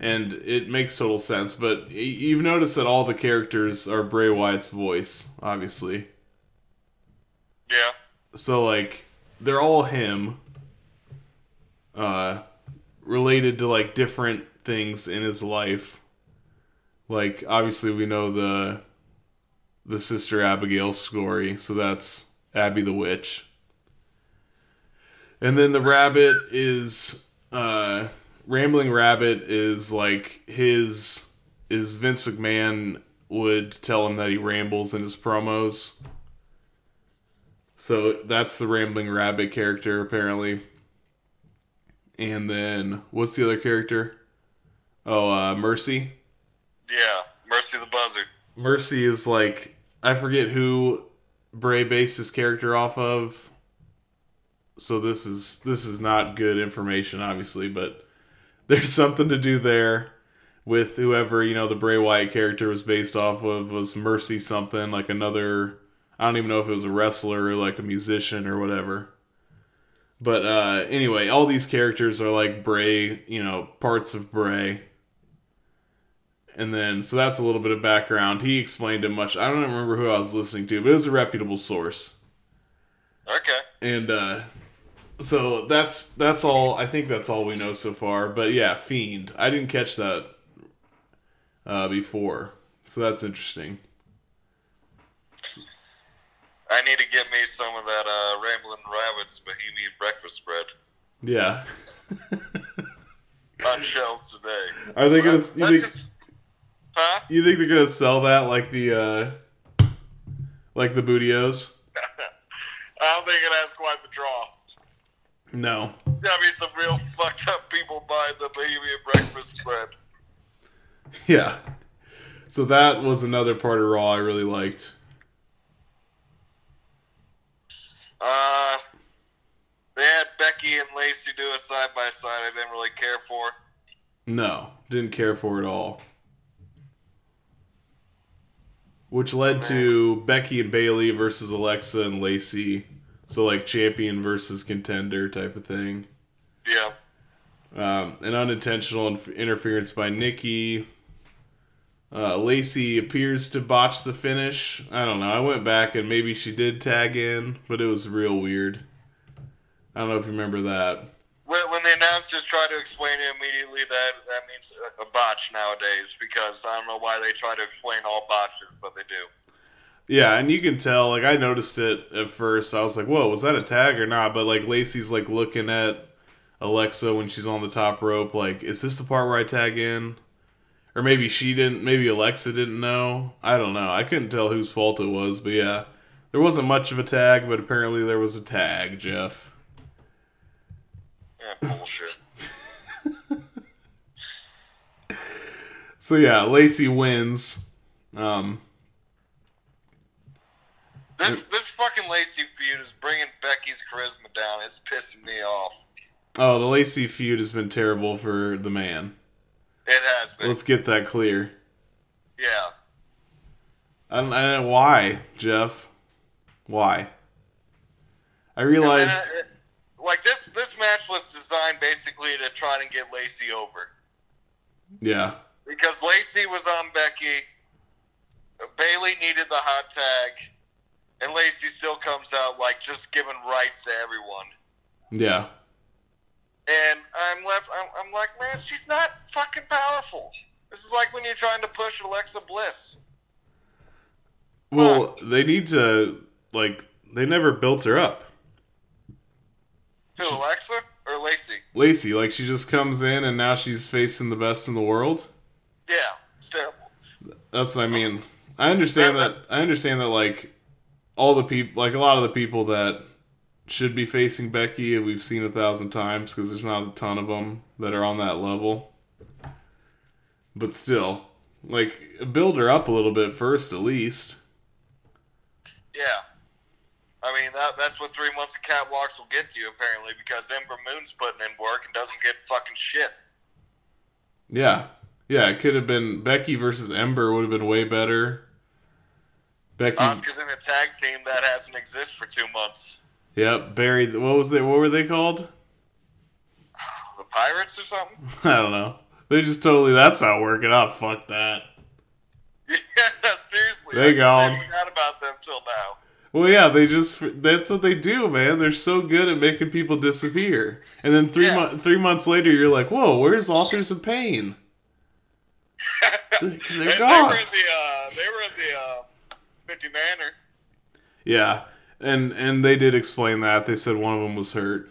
and it makes total sense. But you've noticed that all the characters are Bray Wyatt's voice, obviously. Yeah. So like, they're all him. Uh, related to like different things in his life. Like obviously we know the the sister Abigail story, so that's Abby the witch. And then the rabbit is uh Rambling Rabbit is like his is Vince McMahon would tell him that he rambles in his promos. So that's the Rambling Rabbit character apparently. And then what's the other character? Oh, uh Mercy. Yeah, Mercy the Buzzard. Mercy is like I forget who Bray based his character off of. So this is this is not good information, obviously, but there's something to do there with whoever you know the Bray Wyatt character was based off of was Mercy something like another. I don't even know if it was a wrestler or like a musician or whatever. But uh, anyway, all these characters are like Bray, you know, parts of Bray. And then, so that's a little bit of background. He explained it much. I don't remember who I was listening to, but it was a reputable source. Okay. And uh, so that's that's all. I think that's all we know so far. But yeah, Fiend. I didn't catch that uh, before, so that's interesting. I need to get me some of that uh, Ramblin' Rabbits Bohemian breakfast spread Yeah. on shelves today. Are they gonna? That's- You think? just- huh? You think they're gonna sell that like the uh, like the Booty-O's? I don't think it has quite the draw. No. There'll be some real fucked up people buying the Bohemian breakfast spread. Yeah. So that was another part of Raw I really liked. Uh, they had Becky and Lacey do a side by side. I didn't really care for. No, didn't care for it all. Which led to Becky and Bayley versus Alexa and Lacey. So like champion versus contender type of thing. Yeah. Um, an unintentional inf- interference by Nikki. Uh, Lacey appears to botch the finish. I don't know. I went back and maybe she did tag in, but it was real weird. I don't know if you remember that. When, when the announcers try to explain it immediately, that that means a, a botch nowadays because I don't know why they try to explain all botches, but they do. Yeah, and you can tell. Like I noticed it at first. I was like, "Whoa, was that a tag or not?" But like Lacey's like looking at Alexa when she's on the top rope. Like, is this the part where I tag in? Or maybe she didn't. Maybe Alexa didn't know. I don't know. I couldn't tell whose fault it was. But yeah, there wasn't much of a tag, but apparently there was a tag. Jeff. Yeah, bullshit. So yeah, Lacey wins. Um, This this fucking Lacey feud is bringing Becky's charisma down. It's pissing me off. oh, the Lacey feud has been terrible for the man. It has been. Let's get that clear. yeah. I don't, I don't why, Jeff. Why? I realize. And, uh, like this this match was designed basically to try and get Lacey over Yeah. because Lacey was on Becky. Bayley needed the hot tag, and Lacey still comes out like just giving rights to everyone. Yeah. And I'm left. I'm, I'm like, man, she's not fucking powerful. This is like when you're trying to push Alexa Bliss. Well, they need to like they never built her up. Who, Alexa or Lacey? Lacey, like she just comes in and now she's facing the best in the world. Yeah, it's terrible. That's what I mean. I understand that. I understand that. Like all the people, like a lot of the people that should be facing Becky, we've seen a thousand times because there's not a ton of them that are on that level. But still, like build her up a little bit first, at least. Yeah. I mean, that, that's what three months of catwalks will get you, apparently, because Ember Moon's putting in work and doesn't get fucking shit. Yeah. Yeah, it could have been Becky versus Ember would have been way better. Becky Asuka's in a tag team that hasn't existed for two months. Yep, buried. what was they what were they called? The Pirates or something? I don't know. They just totally that's not working out. Fuck that. yeah, seriously. They I gone. forgot about them till now. Well, yeah, they just that's what they do, man. They're so good at making people disappear. And then 3 Yeah. mo- 3 months later you're like, "Whoa, where's Authors of Pain?" They're And They were gone. in the, uh, they were in the, uh, 50 Manor. Yeah. And and they did explain that. They said one of them was hurt.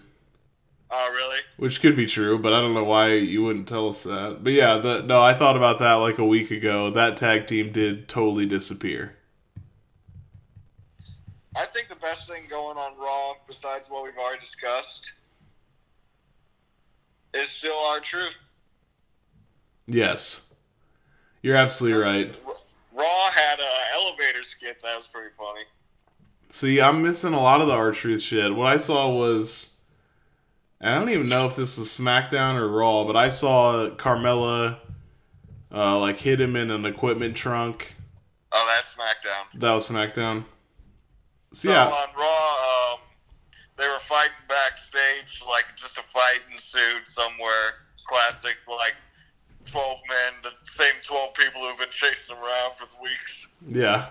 Oh, really? Which could be true, but I don't know why you wouldn't tell us that. But yeah, the, no, I thought about that like a week ago. That tag team did totally disappear. I think the best thing going on Raw, besides what we've already discussed, is still R Truth. Yes. You're absolutely right. Raw had a elevator skit that was pretty funny. See, I'm missing a lot of the R Truth shit. What I saw was. I don't even know if this was SmackDown or Raw, but I saw Carmella uh, like hit him in an equipment trunk. Oh, that's SmackDown. That was SmackDown. So So yeah, on Raw, um, they were fighting backstage, like just a fight ensued somewhere. Classic, like twelve men, the same twelve people who've been chasing them around for weeks, Yeah.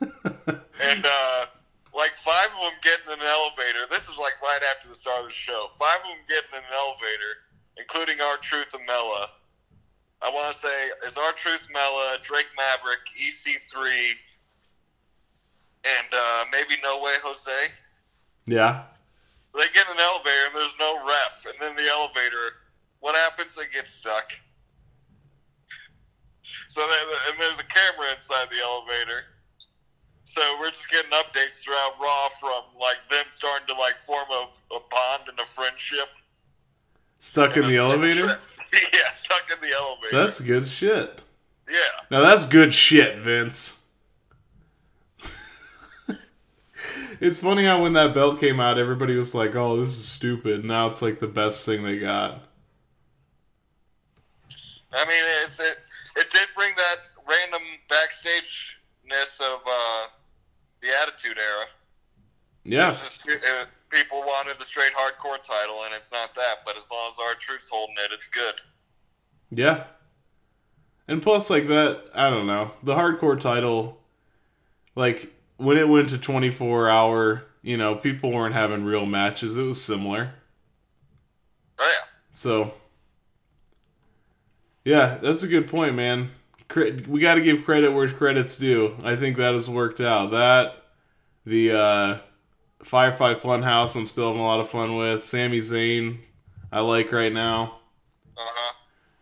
and uh, like five of them get in an elevator. This is like right after the start of the show. Five of them get in an elevator, including R Truth and Mela. I want to say is R Truth Mela, Drake Maverick, EC3, and uh, maybe No Way Jose. Yeah. They get in an elevator and there's no ref, and then the elevator, what happens? They get stuck. So they, and there's a camera inside the elevator. So we're just getting updates throughout Raw from like them starting to like form a, a bond and a friendship. Stuck in the elevator? yeah, stuck in the elevator. That's good shit. yeah. Now that's good shit, Vince. it's funny how when that belt came out, everybody was like, "Oh, this is stupid." Now it's like the best thing they got. I mean, it's, it it did bring that random backstageness of uh, the Attitude Era. Yeah, just, uh, people wanted the straight hardcore title, and it's not that. But as long as R Truth's holding it, it's good. yeah. And plus, like that, I don't know, the hardcore title, like when it went to twenty four hour, you know, people weren't having real matches. It was similar. Oh yeah. So, yeah, that's a good point, man. We got to give credit where credit's due. I think that has worked out. That, the uh, Firefly Funhouse, I'm still having a lot of fun with. Sami Zayn, I like right now. Uh huh.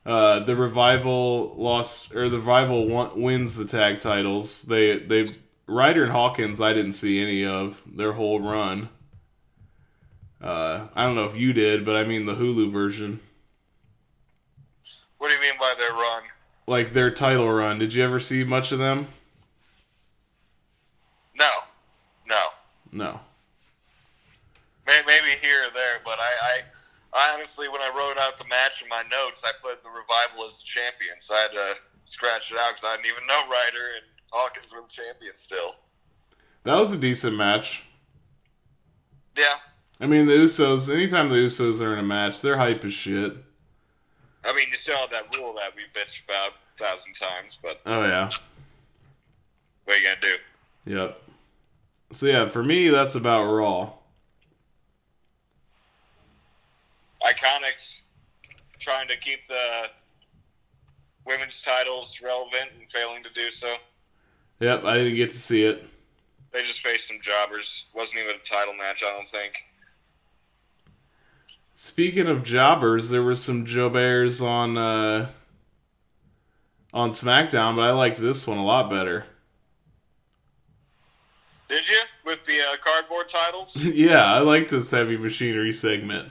Uh, the revival lost or the revival won- wins the tag titles. They they Ryder and Hawkins. I didn't see any of their whole run. Uh, I don't know if you did, but I mean the Hulu version. What do you mean by their run? like their title run. Did you ever see much of them? No, no. No. Maybe here or there, but I, I, I honestly, when I wrote out the match in my notes, I put the revival as the champion, so I had to scratch it out because I didn't even know Ryder and Hawkins were the champions still. That was a decent match. Yeah, I mean, the Usos, anytime the Usos are in a match, they're hype as shit. I mean, you still have that rule that we bitched about a thousand times, but Oh, yeah. what are you gonna do? Yep. So, yeah, for me, that's about Raw. Iconics trying to keep the women's titles relevant and failing to do so. Yep, I didn't get to see it. They just faced some jobbers. Wasn't even a title match, I don't think. Speaking of jobbers, there was some jobbers on uh, on SmackDown, but I liked this one a lot better. Did you with the uh, cardboard titles? yeah, I liked this heavy machinery segment.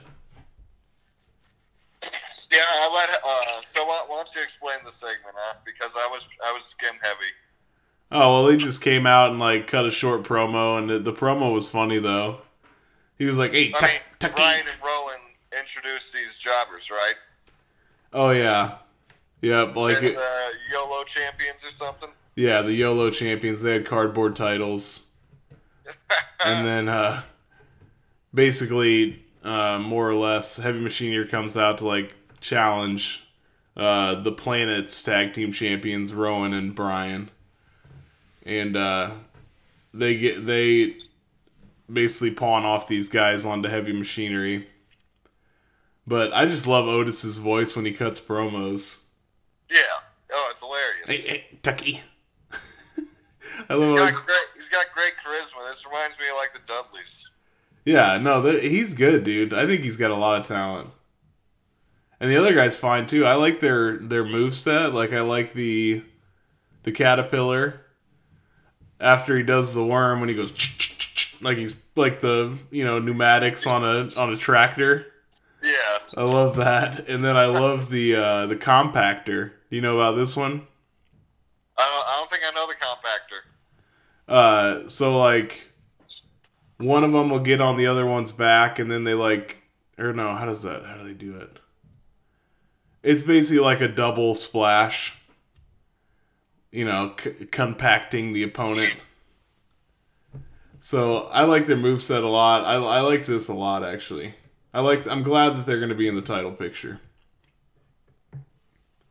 yeah, I let. Uh, so why, why don't you explain the segment, huh? Because I was I was skim heavy. Oh well, he just came out and like cut a short promo, and the, the promo was funny though. He was like, "Hey, I tuck, mean, tucky." Bryan and Rowan introduced these jobbers, right? Oh yeah, yep. Like They're it, the YOLO champions or something. yeah, the YOLO champions. They had cardboard titles, and then uh, basically, uh, more or less, Heavy Machinery comes out to like challenge uh, the planet's tag team champions, Rowan and Bryan, and uh, they get they basically pawn off these guys onto Heavy Machinery. But I just love Otis's voice when he cuts promos. Yeah. Oh, it's hilarious. Hey, hey, Tucky. I love He's got great. He's got great charisma. This reminds me of like the Dudleys. Yeah, no, th he's good, dude. I think he's got a lot of talent. And the other guy's fine too. I like their their move set. Like I like the the caterpillar after he does the worm when he goes like he's like the you know pneumatics on a on a tractor. I love that. And then I love the uh the compactor. Do you know about this one? I don't, I don't think I know the compactor. Uh, so like one of them will get on the other one's back, and then they like, or no, how does that? How do they do it? It's basically like a double splash. You know, c- compacting the opponent. So I like their moveset a lot. I, I like this a lot actually. I like. I'm glad that they're going to be in the title picture.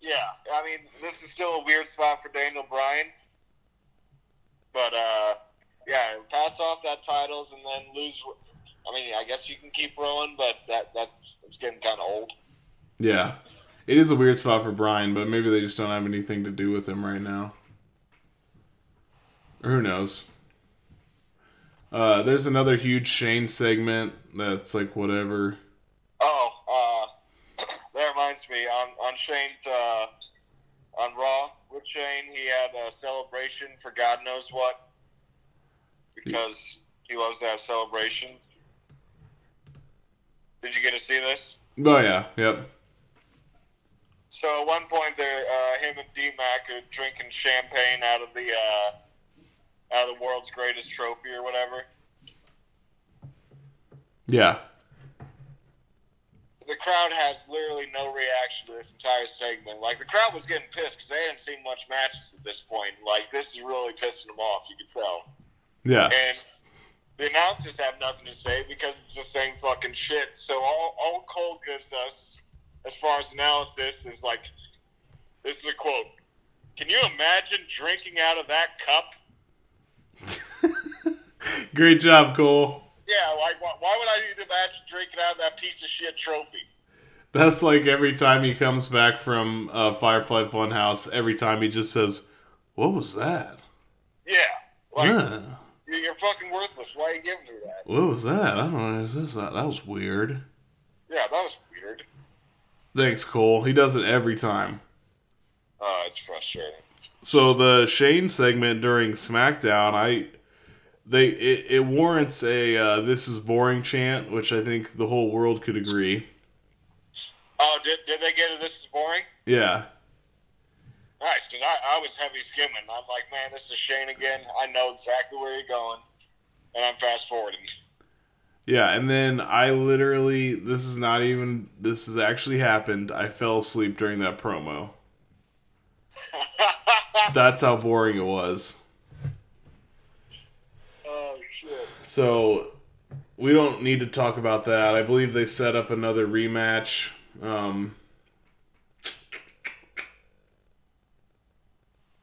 Yeah, I mean, this is still a weird spot for Daniel Bryan. But, uh, yeah, pass off that titles and then lose. I mean, I guess you can keep rolling, but that that's it's getting kind of old. Yeah, it is a weird spot for Bryan, but maybe they just don't have anything to do with him right now. Or who knows? Uh, there's another huge Shane segment that's like whatever. Oh, uh, that reminds me. On on Shane's uh, on Raw with Shane, he had a celebration for God knows what because he loves to have celebration. Did you get to see this? Oh yeah, yep. So at one point, there, uh, him and D Mac are drinking champagne out of the uh, out of the world's greatest trophy or whatever. Yeah. The crowd has literally no reaction to this entire segment. Like the crowd was getting pissed because they hadn't seen much matches at this point. Like this is really pissing them off. You could tell. Yeah. And the announcers have nothing to say because it's the same fucking shit. So all all Cole gives us, as far as analysis, is like, this is a quote. Can you imagine drinking out of that cup? Great job, Cole. Yeah, like why, why would I need to imagine drinking out of that piece of shit trophy? That's like every time he comes back from uh, Firefly Funhouse, every time he just says, "What was that? Yeah, like Huh. you're, fucking worthless. Why are you giving me that? What was that? I don't know. Is this that? That was weird." Yeah, that was weird. Thanks, Cole. He does it every time. Uh, it's frustrating. So the Shane segment during SmackDown, I they it, it warrants a uh, "This is boring" chant, which I think the whole world could agree. Oh, did, did they get it? This is boring. Yeah, Nice, because I, I was heavy skimming. I'm like, man, this is Shane again. I know exactly where you're going, and I'm fast forwarding. yeah, and then I literally this is not even this has actually happened. I fell asleep during that promo. That's how boring it was. Oh shit. So we don't need to talk about that. I believe they set up another rematch. Um,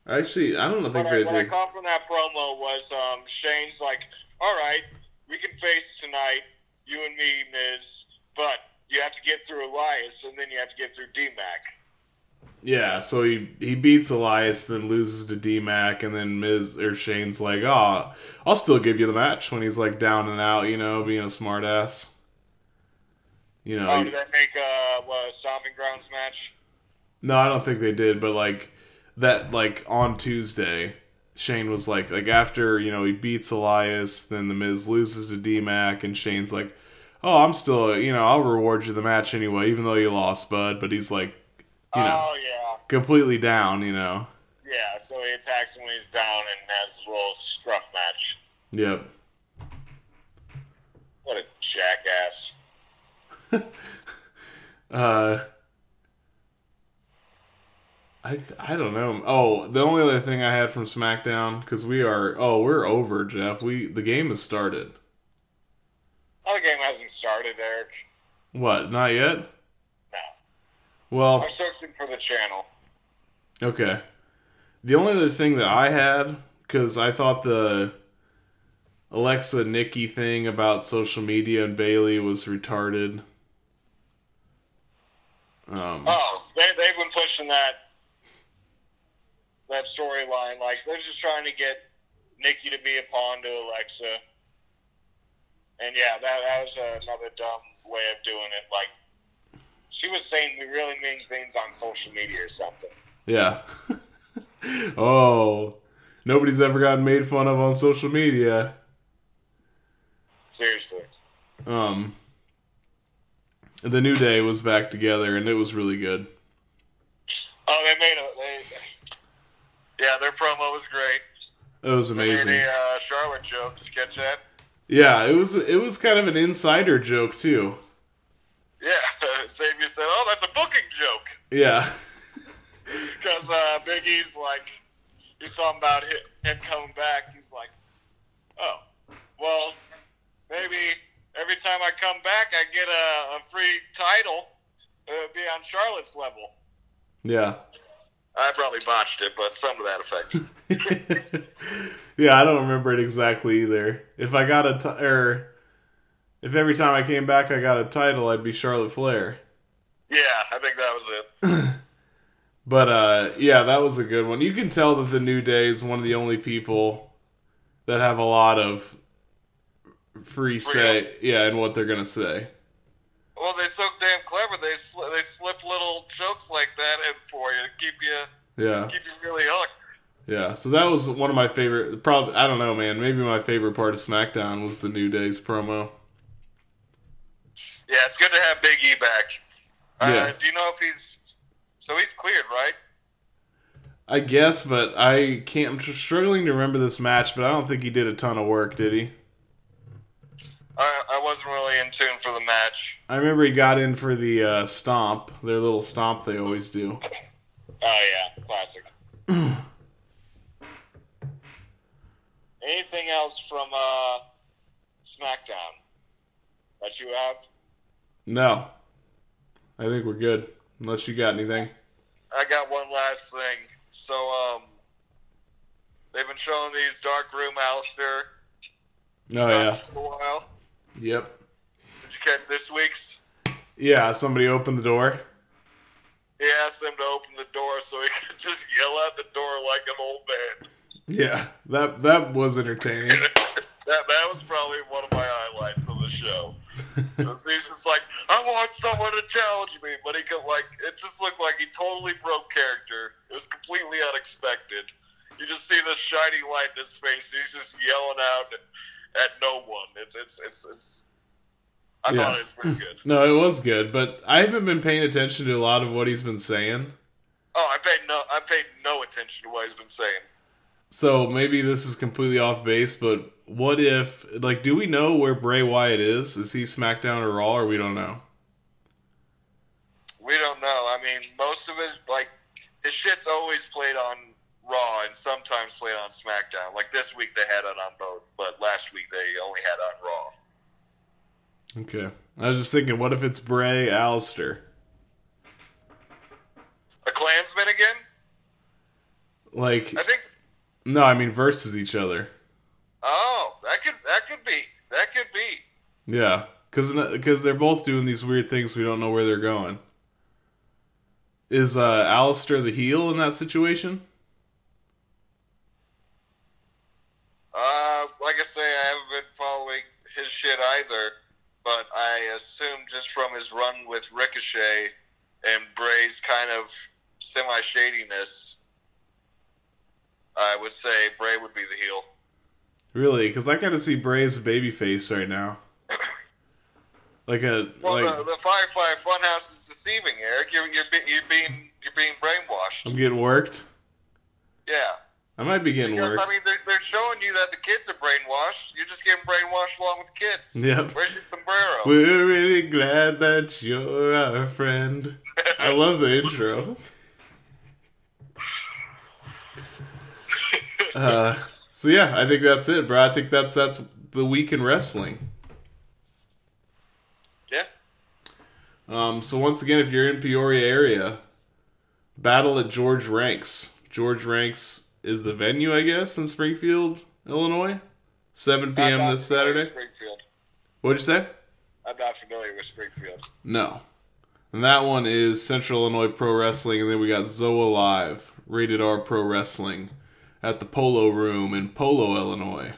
actually, I don't think What I, they what I did. caught from that promo was um, Shane's like, all right, we can face tonight, you and me, Miz, but you have to get through Elias, and then you have to get through D-Mac. Yeah, so he he beats Elias, then loses to D Mac, and then Miz or Shane's like, "Oh, I'll still give you the match." When he's like down and out, you know, being a smartass. You know, Oh, did they make uh, what, a Stomping Grounds match? No, I don't think they did, but like that like on Tuesday, Shane was like like after, you know, he beats Elias, then the Miz loses to D Mac and Shane's like, Oh, I'm still you know, I'll reward you the match anyway, even though you lost, bud, but he's like you know Oh, yeah. completely down, you know. Yeah, so he attacks him when he's down and has his little scruff match. Yep. What a jackass. Uh I th- I don't know. Oh, the only other thing I had from SmackDown cuz we are oh, we're over, Jeff. We the game has started. Oh, the game hasn't started, Eric. What? Not yet? Well, I'm searching for the channel. Okay. The only other thing that I had, because I thought the Alexa Nikki thing about social media and Bayley was retarded. Um, Oh, they, they've been pushing that that storyline. Like they're just trying to get Nikki to be a pawn to Alexa. And yeah, that, that was another dumb way of doing it. Like she was saying we really mean things on social media or something. Yeah. oh, nobody's ever gotten made fun of on social media. Seriously. Um, the New Day was back together, and it was really good. Oh, they made a they. Yeah, their promo was great. It was They amazing. made a uh, Charlotte joke. Did you catch that? Yeah, it was. It was kind of an insider joke too. Yeah, Xavier said, "Oh, that's a booking joke." Yeah. Because uh, Big E's like, he's talking about hi- him coming back. He's like, oh, well, maybe every time I come back, I get a, a free title. Uh, be on Charlotte's level. Yeah. I probably botched it, but some to that effect. yeah, I don't remember it exactly either. If I got a t- or if every time I came back I got a title, I'd be Charlotte Flair. yeah, I think that was it. But uh, yeah, that was a good one. You can tell that the New Day is one of the only people that have a lot of free say, yeah, in what they're gonna say. Well, they're so damn clever. They sl- they slip little jokes like that in for you to keep you Yeah, keep you really hooked. yeah. So that was one of my favorite. Probably, I don't know, man. Maybe my favorite part of SmackDown was the New Day's promo. Yeah, it's good to have Big E back. Uh, Yeah. Do you know if he's so he's cleared, right? I guess, but I can't. I'm struggling to remember this match, but I don't think he did a ton of work, did he? I, I wasn't really in tune for the match. I remember he got in for the uh, stomp, their little stomp they always do. Oh yeah, classic. Anything else from uh, SmackDown that you have? No, I think we're good. Unless you got anything. I got one last thing. So, um, they've been showing these dark room Aleister Oh yeah. for a while. Yep. Did you catch this week's? Yeah. Somebody opened the door. He asked them to open the door so he could just yell out the door like an old man. Yeah. That that was entertaining. That that was probably one of my highlights of the show. He's just like, I want someone to challenge me, but he could like, it just looked like he totally broke character. It was completely unexpected. You just see this shiny light in his face. He's just yelling out at no one. It's it's it's it's. I Yeah. thought it was pretty good. No, it was good, but I haven't been paying attention to a lot of what he's been saying. Oh, I paid no, I paid no attention to what he's been saying. So maybe this is completely off base, but what if, like, do we know where Bray Wyatt is? Is he SmackDown or Raw, or we don't know? We don't know. I mean, most of it, like, his shit's always played on Raw and sometimes played on SmackDown. Like this week they had it on both, but last week they only had it on Raw. Okay. I was just thinking, what if it's Bray Aleister? A Klansman again? Like, I think. No, I mean versus each other. Oh, that could that could be that could be. Yeah, because because they're both doing these weird things. We don't know where they're going. Is uh, Aleister the heel in that situation? Uh, like I say, I haven't been following his shit either, but I assume just from his run with Ricochet and Bray's kind of semi shadiness, I would say Bray would be the heel. Really? Because I gotta see Bray's babyface right now. Like a Well, like the, the Firefly Funhouse is deceiving, Eric. You're you're, be, you're being you're being brainwashed. I'm getting worked. Yeah. I might be getting Because, worked. I mean, they're, they're showing you that the kids are brainwashed. You're just getting brainwashed along with kids. Yep. Where's your sombrero? We're really glad that you're our friend. I love the intro. Uh, so yeah, I think that's it, bro. I think that's that's the week in wrestling. Yeah. Um, so once again, if you're in Peoria area, battle at George Ranks. George Ranks is the venue, I guess, in Springfield, Illinois. 7 p.m. this Saturday. Springfield. What'd you say? I'm not familiar with Springfield. No. And that one is Central Illinois Pro Wrestling, and then we got ZOWA Live, Rated R Pro Wrestling, at the Polo Room in Polo, Illinois.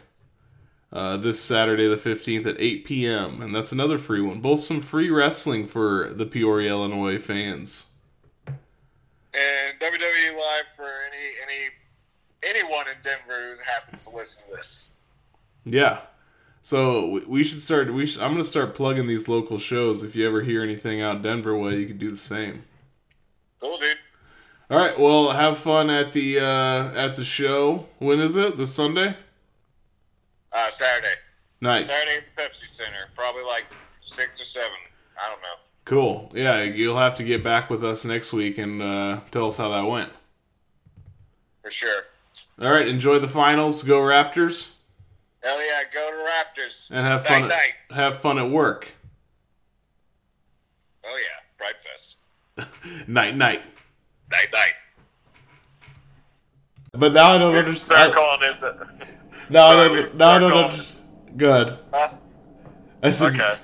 Uh, this Saturday the 15th at 8 p.m. And that's another free one. Both some free wrestling for the Peoria, Illinois fans. And WWE Live for any any anyone in Denver who happens to listen to this. Yeah. So we- should start. We I'm gonna start plugging these local shows. If you ever hear anything out Denver way, you could do the same. Cool, dude. All right. Well, have fun at the uh, at the show. When is it? This Sunday. Uh, Saturday. Nice. Saturday at the Pepsi Center. Probably like six or seven. I don't know. Cool. Yeah, you'll have to get back with us next week and uh, tell us how that went. For sure. All right. Enjoy the finals. Go Raptors. Hell yeah, go to Raptors. and have fun. night. At, have fun at work. Oh yeah, Pride Fest. Night night. Night night. But now I don't Start understand. calling it. the- Now I don't. Now I don't understand. Good. Huh? I said. Okay.